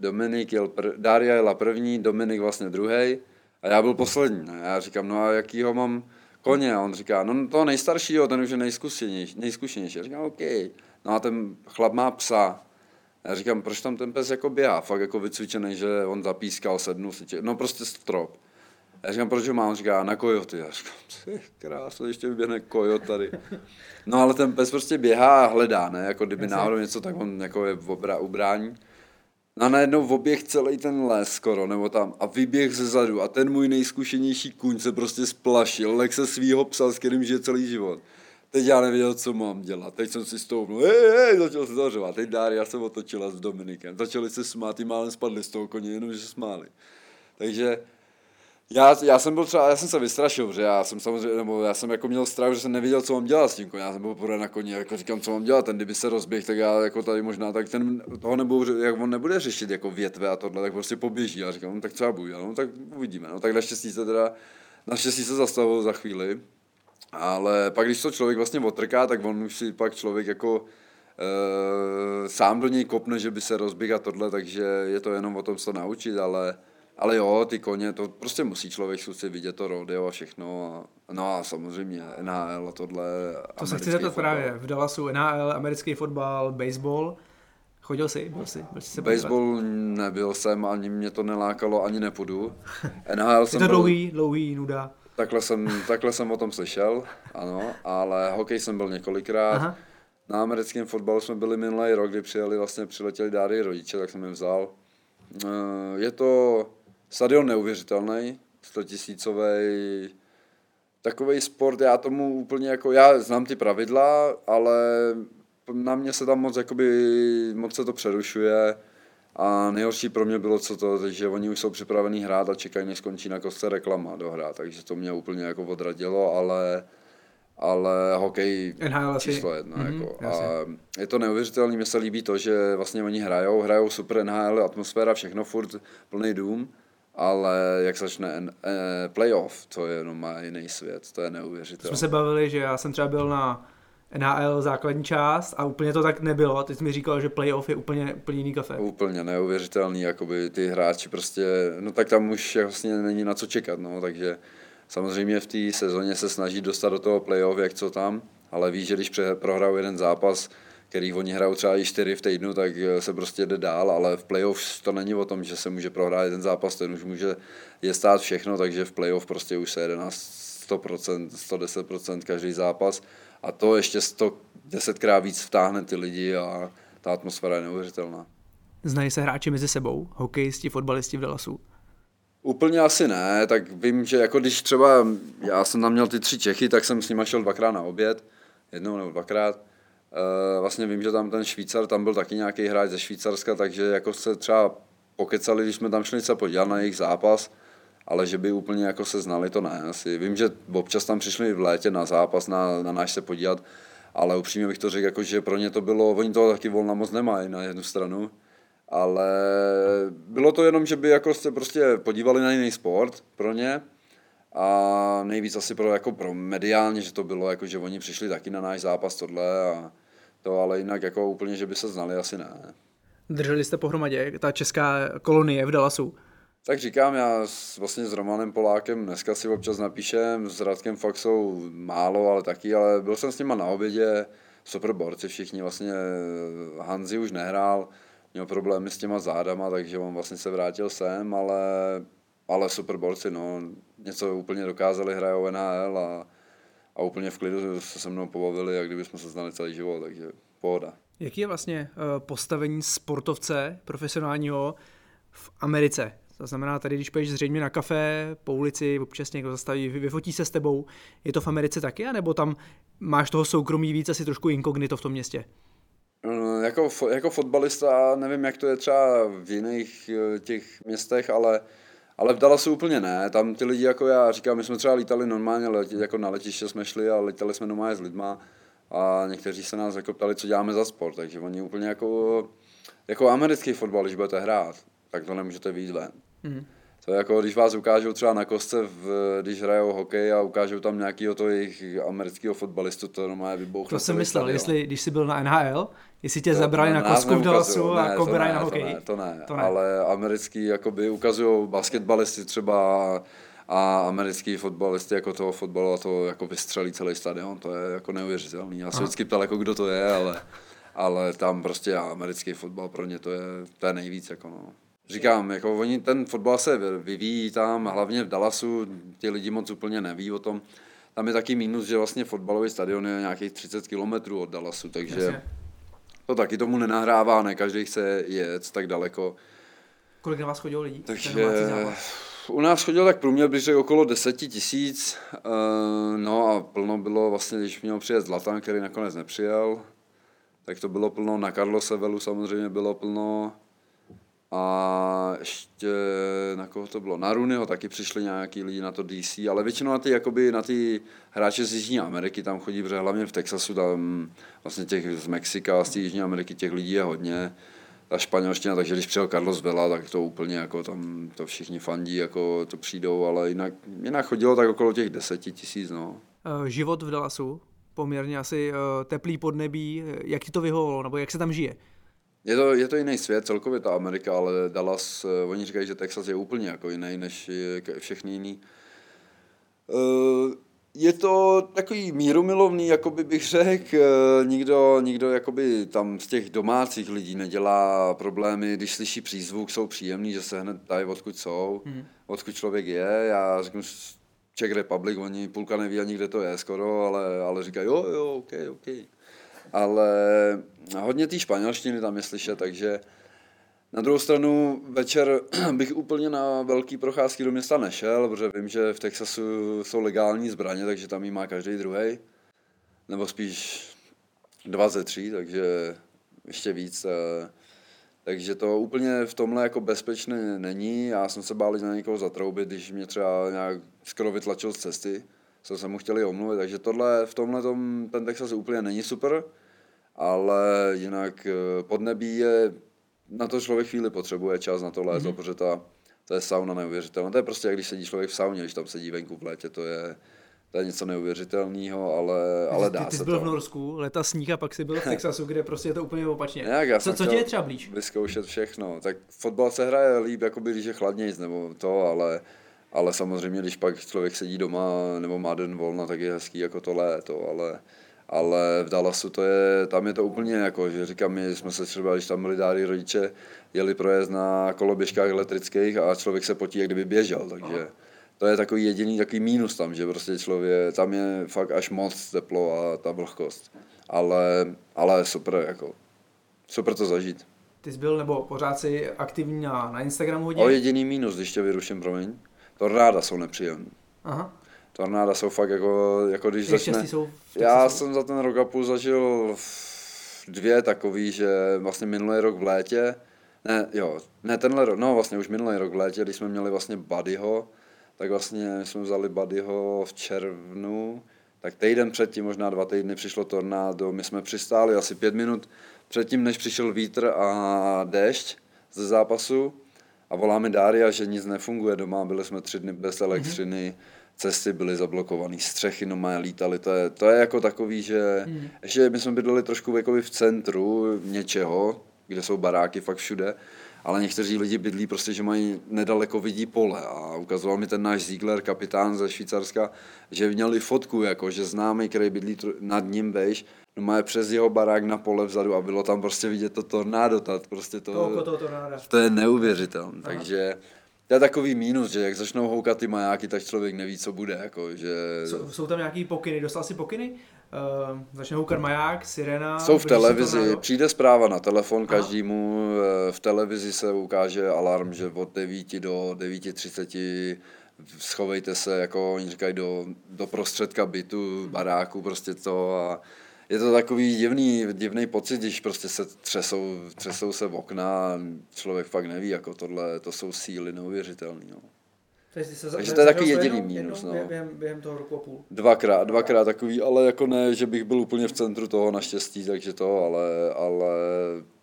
A: Dominik jel, pr, Daria jela první, Dominik vlastně druhý a já byl poslední. A já říkám, no a jakýho mám koně? A on říká, no to nejstaršího, ten už je nejzkušenější. nejzkušenější. Já říkám, OK. No a ten chlap má psa. Já říkám, proč tam ten pes jako běhá, fakt jako vycvičený, že on zapískal, sednul si tě, no prostě strop. Já říkám, proč ho mám? On říká, na kojoty. Já říkám, ty krásno, ještě vyběhne kojot tady. No ale ten pes prostě běhá a hledá, ne? Jako kdyby náhodou něco, tak on jako je v obra, ubrání. A najednou oběh celý ten les skoro, nebo tam, a vyběh ze zadu a ten můj nejzkušenější kuň se prostě splašil, lek se svýho psa, s kterým žije celý život. Teď já nevěděl, co mám dělat. Teď jsem si stoupnul, hej, hej, začal se zařovat. Teď já jsem otočila s Dominikem. Začali se smát, ty málem spadli z toho koně, jenom že se smáli. Takže já, já jsem byl třeba, já jsem se vystrašil, že já jsem samozřejmě, nebo já jsem jako měl strach, že jsem nevěděl, co mám dělat s tím. Já jsem byl pořád na koni, jako říkám, co mám dělat, ten kdyby se rozběh, tak já jako tady možná, tak ten toho nebudu, jak on nebude řešit jako větve a tohle, tak prostě poběží. Já říkám, no, tak třeba budu, no tak uvidíme. No tak naštěstí se teda, naštěstí se zastavil za chvíli, ale pak, když to člověk vlastně otrká, tak on už si pak člověk jako e, sám do něj kopne, že by se rozběhl a tohle, takže je to jenom o tom se naučit, ale, ale jo, ty koně, to prostě musí člověk si vidět to rodeo a všechno. A, no a samozřejmě NHL a tohle.
B: To se chci zeptat právě, v Dallasu NHL, americký fotbal, baseball. Chodil jsi, byl jsi, byl jsi se
A: Baseball nebyl jsem, ani mě to nelákalo, ani nepůjdu. NHL
B: Je
A: jsem
B: to
A: byl,
B: dlouhý, dlouhý, nuda.
A: takhle, jsem, takhle jsem o tom slyšel, ano, ale hokej jsem byl několikrát.
B: Aha.
A: Na americkém fotbalu jsme byli minulý rok, kdy přijeli, vlastně přiletěli dáry rodiče, tak jsem je vzal. Eh, Je to stadion neuvěřitelný, 100 tisícový, takový sport, já tomu úplně jako, já znám ty pravidla, ale na mě se tam moc, jakoby, moc se to přerušuje a nejhorší pro mě bylo co to, že oni už jsou připravení hrát a čekají, než skončí na kostce reklama dohrát, takže to mě úplně jako odradilo, ale ale hokej
B: NHL asi.
A: číslo jedno.
B: Mhm,
A: Mm-hmm, jako. A je to neuvěřitelné, mně se líbí to, že vlastně oni hrajou, hrajou super NHL, atmosféra, všechno furt plný dům, ale jak začne N- eh, playoff, to je jenom má jiný svět, to je
B: Jsme
A: neuvěřitelné.
B: se bavili, že já jsem třeba byl na NHL základní část a úplně to tak nebylo. Ty jsi mi říkal, že playoff je úplně, úplně jiný kafe.
A: Úplně neuvěřitelný, jakoby ty hráči prostě, no tak tam už vlastně není na co čekat, no, takže samozřejmě v té sezóně se snaží dostat do toho playoff, jak co tam, ale víš, že když prohrajou jeden zápas, který oni hrajou třeba i čtyři v týdnu, tak eh, se prostě jde dál, ale v playoff to není o tom, že se může prohrát jeden zápas, ten už může je stát všechno, takže v playoff prostě už se jede na 100%, 110% každý zápas a to ještě 110krát víc vtáhne ty lidi a ta atmosféra je neuvěřitelná.
B: Znají se hráči mezi sebou, hokejisti, fotbalisti v Dallasu.
A: Úplně asi ne, tak vím, že jako když třeba, já jsem tam měl ty tři Čechy, tak jsem s nima šel dvakrát na oběd, jednou nebo dvakrát. E, vlastně vím, že tam ten Švýcar, tam byl taky nějaký hráč ze Švýcarska, takže jako se třeba pokecali, když jsme tam šli se podívat na jejich zápas, ale že by úplně jako se znali, to ne. Asi vím, že občas tam přišli v létě na zápas, na, na náš se podívat, ale upřímně bych to řekl, jako, že pro ně to bylo, oni toho taky volna moc nemají na jednu stranu, ale bylo to jenom, že by jako se prostě podívali na jiný sport pro ně a nejvíc asi pro, jako pro mediálně, že to bylo, jako, že oni přišli taky na náš zápas tohle a to, ale jinak jako úplně, že by se znali, asi ne.
B: Drželi jste pohromadě, ta česká kolonie v Dallasu.
A: Tak říkám, já s, vlastně s Romanem Polákem dneska si občas napíšem, s Radkem Faxou málo, ale taky, ale byl jsem s nima na obědě, super borci všichni, vlastně Hanzi už nehrál, měl problémy s těma zádama, takže on vlastně se vrátil sem, ale, ale super borci, no, něco úplně dokázali, hrajou NHL a, a úplně v klidu se se mnou pobavili, jak kdyby jsme se znali celý život, takže pohoda.
B: Jaký je vlastně eh, postavení sportovce profesionálního v Americe? To znamená, tady když půjdeš zřejmě na kafe, po ulici, občas někdo zastaví, vy- vyfotí se s tebou, je to v Americe taky, anebo tam máš toho soukromí víc, asi trošku inkognito v tom městě?
A: No, Jako, jako fotbalista nevím, jak to je třeba v jiných eh, těch městech, ale, ale v Dallasu úplně ne. Tam ty lidi jako já, říkám, my jsme třeba lítali normálně, leti, jako na letiště jsme šli a lítali jsme normálně s lidma a někteří se nás jako ptali, co děláme za sport, takže oni úplně jako, jako americký fotbal, když budete hrát, tak to nemůžete víc ven.
B: Mhm.
A: To je jako, když vás ukážou třeba na kostce, v, když hrajou hokej a ukážou tam nějakého to jejich amerického fotbalistu, to normálně vybouchne
B: To jsem myslel, jestli, když jsi byl na NHL, jestli tě
A: To-
B: zabrali na
A: nás
B: kostku v Dallasu a
A: ne,
B: jako
A: to ne,
B: na
A: to
B: hokej.
A: ne, to ne,
B: To ne.
A: ale americký jakoby ukazují basketbalisty třeba a americký fotbalisty jako toho fotbalu a to jako vystřelí celý stadion, to je jako neuvěřitelný. Já se
B: Aha.
A: vždycky ptal, jako kdo to je, ale, ale tam prostě americký fotbal pro ně to je, to je nejvíc. Jako no. Říkám, jako oni, ten fotbal se vyvíjí tam, hlavně v Dallasu, ty lidi moc úplně neví o tom. Tam je taky mínus, že vlastně fotbalový stadion je nějakých 30 kilometrů od Dallasu, takže
B: Jasně.
A: To taky tomu nenahrává, ne každý chce jet tak daleko.
B: Kolik na vás chodilo lidí?
A: Takže u nás chodil tak průměr, bych řekl, okolo 10 tisíc. eh, No a plno bylo vlastně, když měl přijet Zlatan, který nakonec nepřijel, tak to bylo plno. Na Carlose Velu samozřejmě bylo plno. A ještě na koho to bylo? Na Rooneyho taky přišli nějaký lidi na to DC, ale většinou na ty, jakoby, na ty hráče z Jižní Ameriky tam chodí, protože hlavně v Texasu tam vlastně těch z Mexika z Jižní Ameriky těch lidí je hodně. Ta španělština, takže když přijel Carlos Vela, tak to úplně jako tam to všichni fandí, jako to přijdou, ale jinak, jinak chodilo tak okolo těch deseti tisíc, no.
B: Eh, Život v Dallasu, poměrně asi eh, teplý podnebí, eh, jak ti to vyhovovalo, nebo jak se tam žije?
A: Je to, je to jiný svět, celkově ta Amerika, ale Dallas, eh, oni říkají, že Texas je úplně jako jiný než všechny jiný. Eh, je to takový mírumilovný, jakoby bych řekl, eh, nikdo, nikdo jakoby tam z těch domácích lidí nedělá problémy, když slyší přízvuk, jsou příjemný, že se hned dají, odkud jsou, hmm. odkud člověk je, já řeknu Czech Republic, oni půlka neví ani, kde to je skoro, ale, ale říkají, jo, jo, ok, ok. Ale hodně té španělštiny tam je slyšet, takže na druhou stranu večer bych úplně na velký procházky do města nešel, protože vím, že v Texasu jsou legální zbraně, takže tam jí má každý druhý, nebo spíš dva ze tří, takže ještě víc. Eh, takže to úplně v tomhle jako bezpečné není. Já jsem se bál na někoho zatroubit, když mě třeba nějak skoro vytlačil z cesty. Jsem mu chtěli omluvit, takže tohle, v tomhle tom, ten Texas úplně není super, ale jinak eh, podnebí je na to člověk chvíli potřebuje čas na to léto, mm-hmm. protože ta, to je sauna neuvěřitelná. To je prostě, jak když sedí člověk v sauně, když tam sedí venku v létě, to je, to je něco neuvěřitelného, ale, ale dá
B: ty, ty
A: se
B: jsi byl
A: to.
B: v Norsku, leta sníh a pak jsi byl v Texasu, kde prostě je to úplně opačně.
A: Nějak, já
B: co, co ti
A: chtěl
B: je třeba blíž?
A: Vyzkoušet všechno. Tak fotbal se hraje líp, jakoby, když je chladnějc, nebo to, ale, ale samozřejmě, když pak člověk sedí doma nebo má den volna, tak je hezký jako to léto, ale ale v Dallasu to je, tam je to úplně jako, že říkám, my jsme se třeba, když tam byli dáry rodiče, jeli projezd na koloběžkách elektrických a člověk se potí, jak kdyby běžel, takže to je takový jediný takový mínus tam, že prostě člověk, tam je fakt až moc teplo a ta vlhkost, ale, ale super, jako, super to zažít.
B: Ty jsi byl nebo pořád si aktivní na, na Instagramu hodně?
A: O jediný mínus, když tě vyruším, promiň, tornáda jsou nepříjemné.
B: Aha.
A: Tornáda jsou fakt jako, jako když
B: Jak
A: začne...
B: jsou
A: Já
B: Texasu?
A: jsem za ten rok a půl zažil dvě takový, že vlastně minulý rok v létě, ne, jo, ne tenhle rok, no vlastně už minulý rok v létě, když jsme měli vlastně Buddyho, tak vlastně jsme vzali Buddyho v červnu, tak týden předtím, možná dva týdny přišlo tornádo, my jsme přistáli asi pět minut předtím, než přišel vítr a déšť ze zápasu a voláme Dária, že nic nefunguje doma, byli jsme tři dny bez elektřiny, mm-hmm cesty byly zablokované, střechy no má lítaly, to je, to je jako takový, že hmm. ještě my jsme bydleli trošku jakoby v centru něčeho, kde jsou baráky fakt všude, ale někteří lidi bydlí prostě, že mají nedaleko vidí pole a ukazoval mi ten náš Ziegler, kapitán ze Švýcarska, že měli fotku, jako, že známý, který bydlí nad ním vejš, no má je přes jeho barák na pole vzadu a bylo tam prostě vidět to tornádo, prostě to,
B: To toho tornáda.
A: to je neuvěřitelné, takže to je takový mínus, že jak začnou houkat ty majáky, tak člověk neví, co bude, jako, že...
B: Jsou, jsou tam nějaký pokyny, dostal jsi pokyny? Uh, začne houkat maják, sirena.
A: Jsou v televizi,
B: tornádo?
A: přijde zpráva na telefon každému, eh, v televizi se ukáže alarm, že od 9 do 9.30 schovejte se, jako oni říkají, do, do prostředka bytu, baráku, prostě to a je to takový divný, divný pocit, když prostě se třesou, třesou se v okna a člověk fakt neví, jako tohle, to jsou síly neuvěřitelné. No.
B: Takže, se,
A: Takže to je takový jediný
B: jednou-
A: mínus,
B: jednou
A: no.
B: Během, během toho roku a půl.
A: Dvakrát, dvakrát takový, ale jako ne, že bych byl úplně v centru toho naštěstí, takže to, ale, ale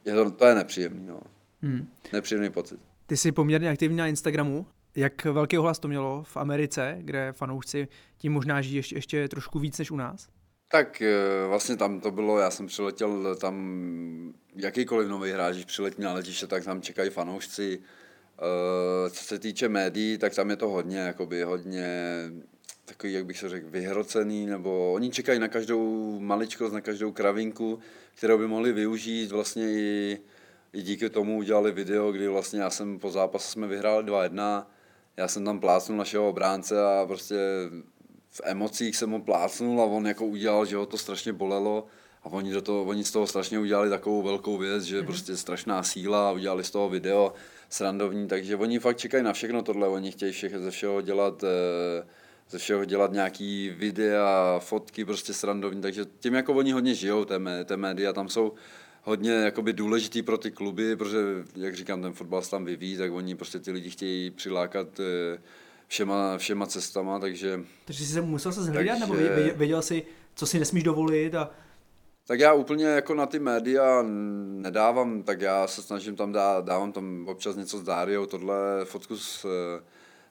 A: je to, to je nepříjemný, no.
B: Hmm.
A: Nepříjemný pocit.
B: Ty jsi poměrně aktivní na Instagramu. Jak velký ohlas to mělo v Americe, kde fanoušci tím možná žijí ještě, ještě trošku víc než u nás?
A: Tak eh, vlastně tam to bylo, já jsem přiletěl tam, jakýkoliv nový hráč, když přiletí na letiště, tak tam čekají fanoušci. Eh, Co se týče médií, tak tam je to hodně, jakoby hodně takový, jak bych se řekl, vyhrocený, nebo oni čekají na každou maličkost, na každou kravinku, kterou by mohli využít. Vlastně i, i díky tomu udělali video, kdy vlastně já jsem po zápase jsme vyhráli 2-1, já jsem tam plácnul našeho obránce a prostě v emocích jsem ho plácnul a on jako udělal, že ho to strašně bolelo. A oni, do toho, oni z toho strašně udělali takovou velkou věc, že prostě strašná síla a udělali z toho video srandovní, takže oni fakt čekají na všechno tohle, oni chtějí všech, ze všeho dělat eh, ze všeho dělat nějaký videa, fotky prostě srandovní, takže tím jako oni hodně žijou, té, mé- té média, tam jsou hodně jakoby důležitý pro ty kluby, protože, jak říkám, ten fotbal se tam vyvíjí, tak oni prostě ty lidi chtějí přilákat eh, všema, všema cestama, takže
B: Takže jsi se musel se zhlídat, nebo
A: Takže-
B: věděl, věděl jsi, co si nesmíš dovolit a
A: Tak já úplně jako na ty média nedávám, tak já se snažím tam dát, dávám tam občas něco s Dáriou, tohle fotku z,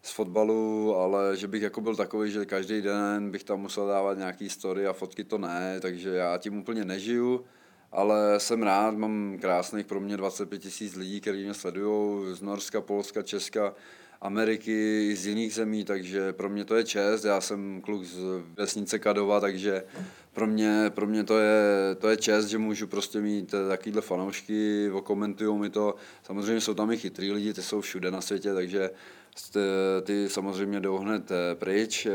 A: z fotbalu, ale že bych jako byl takový, že každý den bych tam musel dávat nějaký story a fotky to ne, takže já tím úplně nežiju ale jsem rád, mám krásných pro mě 25 tisíc lidí, kteří mě sledují z Norska, Polska, Česka, Ameriky, i z jiných zemí, takže pro mě to je čest. Já jsem kluk z vesnice Kadova, takže pro mě, pro mě to, je, to je čest, že můžu prostě mít takovýhle fanoušky, okomentují mi to. Samozřejmě jsou tam i chytrý lidi, ty jsou všude na světě, takže ty samozřejmě jdou hned eh, pryč. Eh,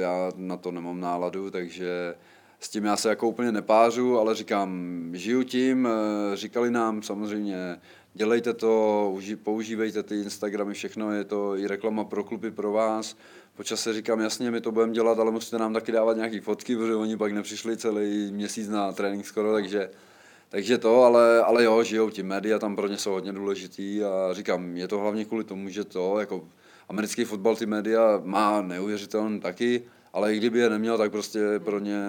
A: já na to nemám náladu, takže s tím já se jako úplně nepářu, ale říkám, žiju tím, eh, říkali nám samozřejmě, dělejte to, používejte ty Instagramy, všechno, je to i reklama pro kluby pro vás. Počas se říkám, jasně, my to budeme dělat, ale musíte nám taky dávat nějaké fotky, protože oni pak nepřišli celý měsíc na trénink skoro, takže, takže to, ale, ale jo, žijou ti média, tam pro ně jsou hodně důležitý a říkám, je to hlavně kvůli tomu, že to, jako americký fotbal ty média má neuvěřitelný taky, ale i kdyby je neměl, tak prostě pro ně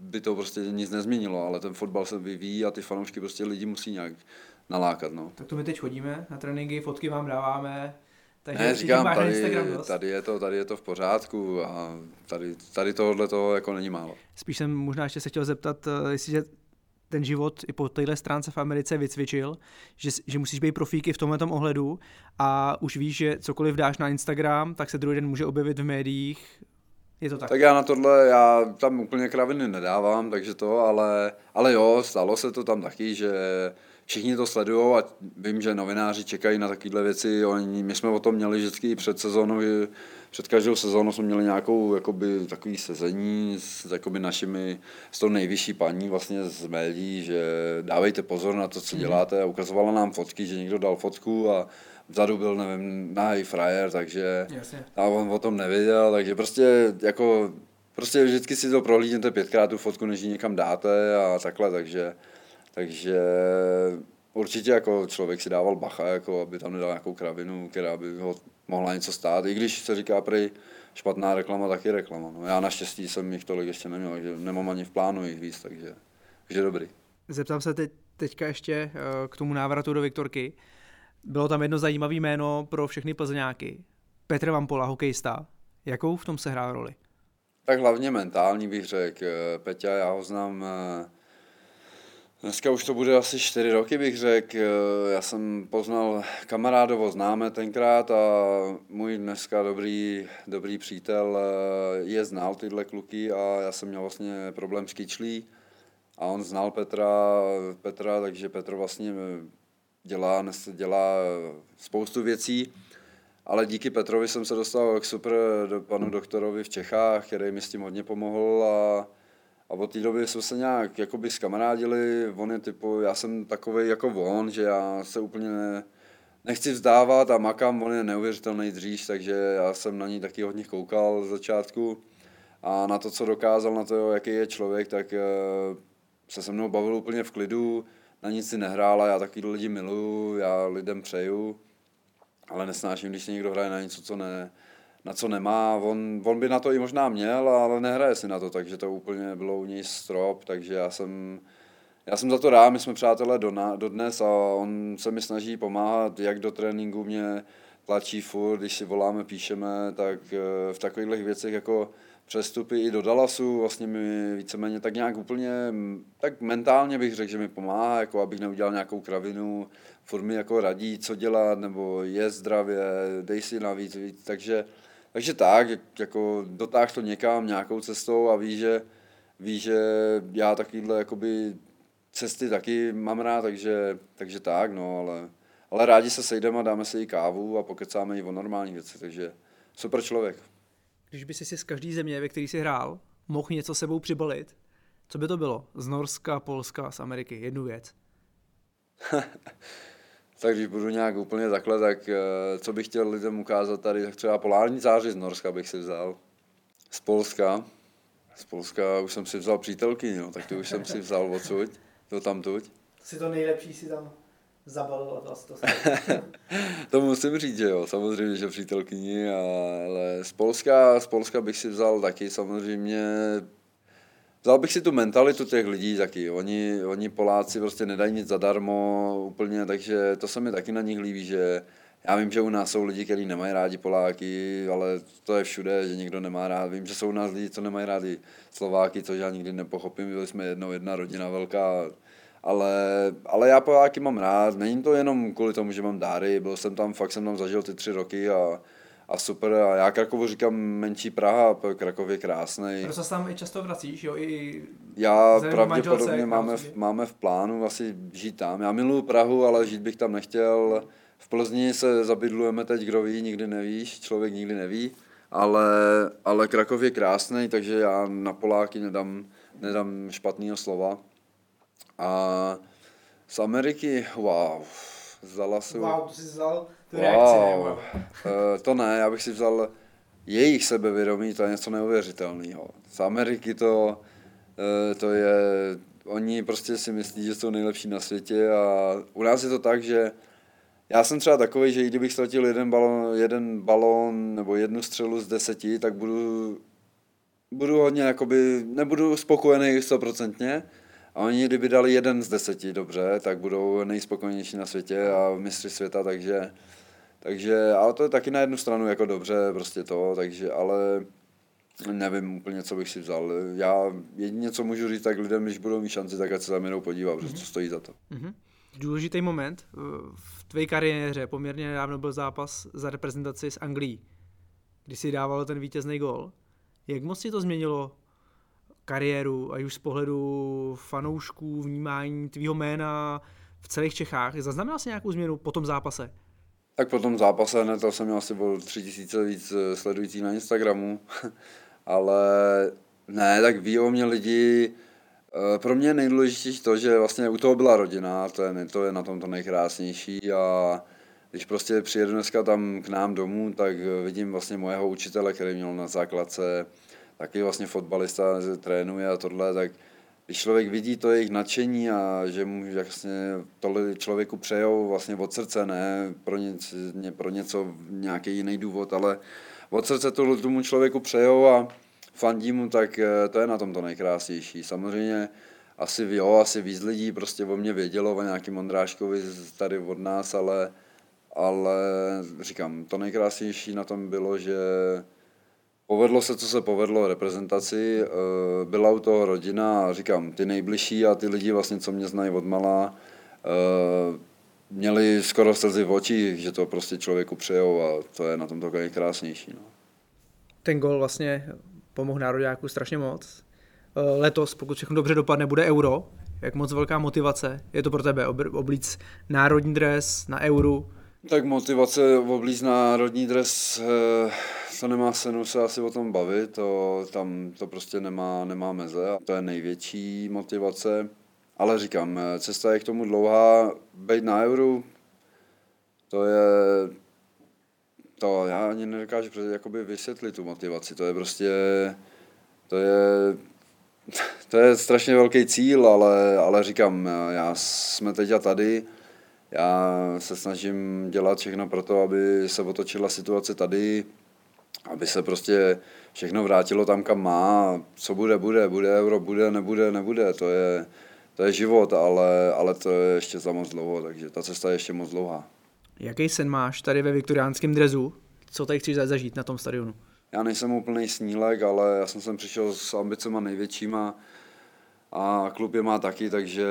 A: by to prostě nic nezměnilo, ale ten fotbal se vyvíjí a ty fanoušky prostě lidi musí nějak nalákat. No.
B: Tak to my teď chodíme na tréninky, fotky vám dáváme, takže
A: ne, říkám, tady, tady, je to, tady je to v pořádku a tady, tady tohle to jako není málo.
B: Spíš jsem možná ještě se chtěl zeptat, eh, jestli ten život i po téhle stránce v Americe vycvičil, že, že musíš být profíky v tomhle ohledu a už víš, že cokoliv dáš na Instagram, tak se druhý den může objevit v médiích. Je to tak?
A: Tak já na tohle, já tam úplně kraviny nedávám, takže to, ale, ale jo, stalo se to tam taky, že všichni to sledují a vím, že novináři čekají na takovéhle věci. Oni, my jsme o tom měli vždycky před sezónou, před každou sezónou jsme měli nějakou jakoby, takový sezení s jakoby našimi, s tou nejvyšší paní vlastně z médií, že dávejte pozor na to, co mhm. děláte a ukazovala nám fotky, že někdo dal fotku a vzadu byl, nevím, nahý frajer, takže Jasně. a on o tom nevěděl, takže prostě jako prostě vždycky si to prohlídněte pětkrát tu fotku, než ji někam dáte a takhle, takže takže určitě jako člověk si dával bacha, jako aby tam nedal nějakou kravinu, která by ho mohla něco stát. I když se říká prej špatná reklama, tak je reklama. No, já naštěstí jsem jich tolik ještě neměl, takže nemám ani v plánu jich víc, takže, takže dobrý.
B: Zeptám se teď, teďka ještě eh, k tomu návratu do Viktorky. Bylo tam jedno zajímavé jméno pro všechny plzeňáky. Petr Vampola, hokejista. Jakou v tom se hrál roli?
A: Tak hlavně mentální bych řekl. Peťa, já ho znám eh, Dneska už to bude asi čtyři roky, bych řekl. Já jsem poznal kamarádovo známe tenkrát a můj dneska dobrý, dobrý přítel eh, je znal tyhle kluky a já jsem měl vlastně problém s kyčlí a on znal Petra, Petra takže Petr vlastně dělá, dělá spoustu věcí, ale díky Petrovi jsem se dostal k super panu doktorovi v Čechách, který mi s tím hodně pomohl a a od té doby jsme se nějak jakoby skamarádili, on je typu, já jsem takový jako on, že já se úplně ne, nechci vzdávat a makám, on je neuvěřitelný dříž, takže já jsem na ní taky hodně koukal z začátku. A na to, co dokázal, na to, jaký je člověk, tak eh, se se mnou bavil úplně v klidu, na nic si nehrál a já taky lidi miluju, já lidem přeju, ale nesnáším, když někdo hraje na něco, co ne, na co nemá. On, on by na to i možná měl, ale nehraje si na to, takže to úplně bylo u něj strop, takže já jsem, já jsem za to rád, my jsme přátelé do, do dnes a on se mi snaží pomáhat, jak do tréninku mě tlačí furt, když si voláme, píšeme, tak eh, v takových věcech jako přestupy i do Dallasu, vlastně mi víceméně tak nějak úplně, tak mentálně bych řekl, že mi pomáhá, jako abych neudělal nějakou kravinu, furt mi jako radí, co dělat, nebo je zdravě, dej si navíc, víc, takže takže tak, jako dotáh to někam nějakou cestou a ví, že, ví, že já takovýhle jakoby cesty taky mám rád, takže, takže tak, no, ale, ale rádi se sejdeme a dáme si i kávu a pokecáme i o normální věci, takže super člověk.
B: Když by si si z každé země, ve které jsi hrál, mohl něco sebou přibalit, co by to bylo? Z Norska, Polska, z Ameriky, jednu věc.
A: tak když budu nějak úplně takhle, tak eh, co bych chtěl lidem ukázat tady, tak třeba polární záři z Norska bych si vzal. Z Polska. Z Polska už jsem si vzal přítelky, no, tak to už jsem si vzal odsud, to tam tuď.
B: Si to nejlepší si tam zabalil a to To
A: musím říct, že jo, samozřejmě, že přítelkyni, ale z Polska, z Polska bych si vzal taky samozřejmě Vzal bych si tu mentalitu těch lidí taky. Oni, oni Poláci prostě nedají nic zadarmo úplně, takže to se mi taky na nich líbí, že já vím, že u nás jsou lidi, kteří nemají rádi Poláky, ale to je všude, že někdo nemá rád. Vím, že jsou u nás lidi, co nemají rádi Slováky, což já nikdy nepochopím. Byli jsme jednou jedna rodina velká ale, ale já Poláky mám rád, není to jenom kvůli tomu, že mám dáry, byl jsem tam, fakt jsem tam zažil ty tři roky a, a super. A já Krakovu říkám menší Praha, Krakov je krásný.
B: Proto se tam i často vracíš, jo? I
A: já pravděpodobně máme v, máme v plánu asi žít tam. Já miluju Prahu, ale žít bych tam nechtěl. V Plzni se zabydlujeme teď, kdo ví, nikdy nevíš, člověk nikdy neví. Ale, ale Krakov je krásný, takže já na Poláky nedám, nedám špatného slova. A z Ameriky, wow, vzala si...
B: Wow, to jsi vzal tu reakci, wow.
A: Uh, to ne, já bych si vzal jejich sebevědomí, to je něco neuvěřitelného. Z Ameriky to, uh, to je, oni prostě si myslí, že jsou nejlepší na světě a u nás je to tak, že já jsem třeba takový, že i kdybych ztratil jeden balon, jeden balon nebo jednu střelu z deseti, tak budu, budu hodně jakoby, nebudu spokojený stoprocentně, a oni, kdyby dali jeden z deseti dobře, tak budou nejspokojenější na světě a mistři světa, takže, takže, ale to je taky na jednu stranu jako dobře, prostě to, takže, ale nevím úplně, co bych si vzal. Já jedině, co můžu říct, tak lidem, když budou mít šanci, tak ať se tam jenom podívat, protože to stojí za to.
B: Mm-hmm. Důležitý moment v tvé kariéře, poměrně nedávno byl zápas za reprezentaci s Anglií, kdy si dával ten vítězný gol. Jak moc si to změnilo kariéru, ať už z pohledu fanoušků, vnímání tvýho jména v celých Čechách. Zaznamenal jsi nějakou změnu po tom zápase?
A: Tak po tom zápase, ne, to jsem měl asi byl tři tisíce víc eh, sledující na Instagramu, ale ne, tak ví o mě lidi, eh, pro mě je nejdůležitější to, že vlastně u toho byla rodina, to je, to je na tom to nejkrásnější a když prostě přijedu dneska tam k nám domů, tak vidím vlastně mojeho učitele, který měl na základce taky vlastně fotbalista trénuje a tohle, tak když člověk vidí to jejich nadšení a že mu vlastně tohle člověku přejou vlastně od srdce, ne pro, něco, pro něco, nějaký jiný důvod, ale od srdce to tomu člověku přejou a fandí mu, tak eh, to je na tom to nejkrásnější. Samozřejmě asi jo, asi víc lidí prostě o mě vědělo, o nějakým Ondráškovi tady od nás, ale, ale říkám, to nejkrásnější na tom bylo, že Povedlo se, co se povedlo reprezentaci, eh, byla u toho rodina říkám, ty nejbližší a ty lidi vlastně, co mě znají od malá, eh, měli skoro slzy v očích, že to prostě člověku přejou a to je na tom takový krásnější. No.
B: Ten gol vlastně pomohl nároďáku strašně moc. Eh, letos, pokud všechno dobře dopadne, bude euro. Jak moc velká motivace je to pro tebe oblíc národní dres na euru?
A: Tak motivace oblíc národní dres to nemá cenu se asi o tom bavit, to, tam to prostě nemá, nemá meze to je největší motivace. Ale říkám, cesta je k tomu dlouhá, být na euru, to je, to já ani nedokážu jakoby vysvětlit tu motivaci, to je prostě, to je, to je strašně velký cíl, ale, ale říkám, já jsme teď a tady, já se snažím dělat všechno pro to, aby se otočila situace tady, aby se prostě všechno vrátilo tam, kam má. Co bude, bude, bude euro, bude, nebude, nebude. To je, to je život, ale, ale to je ještě za moc dlouho, takže ta cesta je ještě moc dlouhá.
B: Jaký sen máš tady ve viktoriánském drezu? Co tady chceš zažít na tom stadionu?
A: Já nejsem úplný snílek, ale já jsem sem přišel s ambicema největšíma a klub je má taky, takže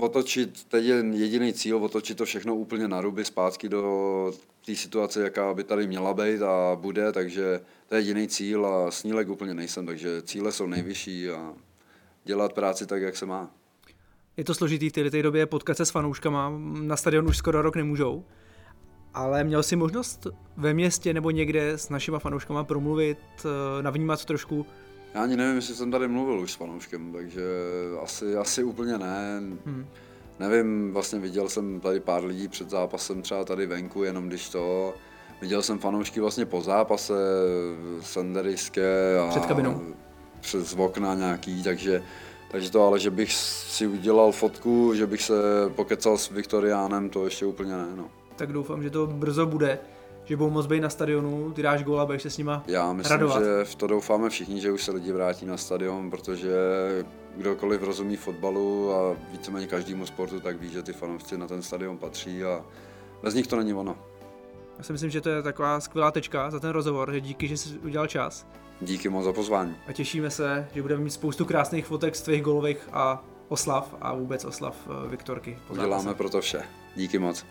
A: otočit, teď je jediný cíl, otočit to všechno úplně na ruby zpátky do té situace, jaká by tady měla být a bude, takže to je jediný cíl a snílek úplně nejsem, takže cíle jsou nejvyšší a dělat práci tak, jak se má.
B: Je to složitý v této době potkat se s fanouškama, na stadion už skoro rok nemůžou, ale měl jsi možnost ve městě nebo někde s našima fanouškama promluvit, eh, navnímat trošku
A: já ani nevím, jestli jsem tady mluvil už s fanouškem, takže asi, asi úplně ne. Hmm. Nevím, vlastně viděl jsem tady pár lidí před zápasem třeba tady venku, jenom když to... Viděl jsem fanoušky vlastně po zápase, sanderiské a...
B: Před kabinou.
A: Přes okna nějaký, takže, takže to, ale že bych si udělal fotku, že bych se pokecal s Viktoriánem, to ještě úplně ne, no.
B: Tak doufám, že to brzo bude že budou moc být na stadionu, ty dáš gól a budeš se s nima
A: Já myslím,
B: radovat.
A: že v to doufáme všichni, že už se lidi vrátí na stadion, protože kdokoliv rozumí fotbalu a víceméně každému sportu, tak ví, že ty fanoušci na ten stadion patří a bez nich to není ono.
B: Já si myslím, že to je taková skvělá tečka za ten rozhovor, že díky, že jsi udělal čas.
A: Díky moc za pozvání.
B: A těšíme se, že budeme mít spoustu krásných fotek z tvých golových a oslav a vůbec oslav Viktorky.
A: Uděláme pro to vše. Díky moc.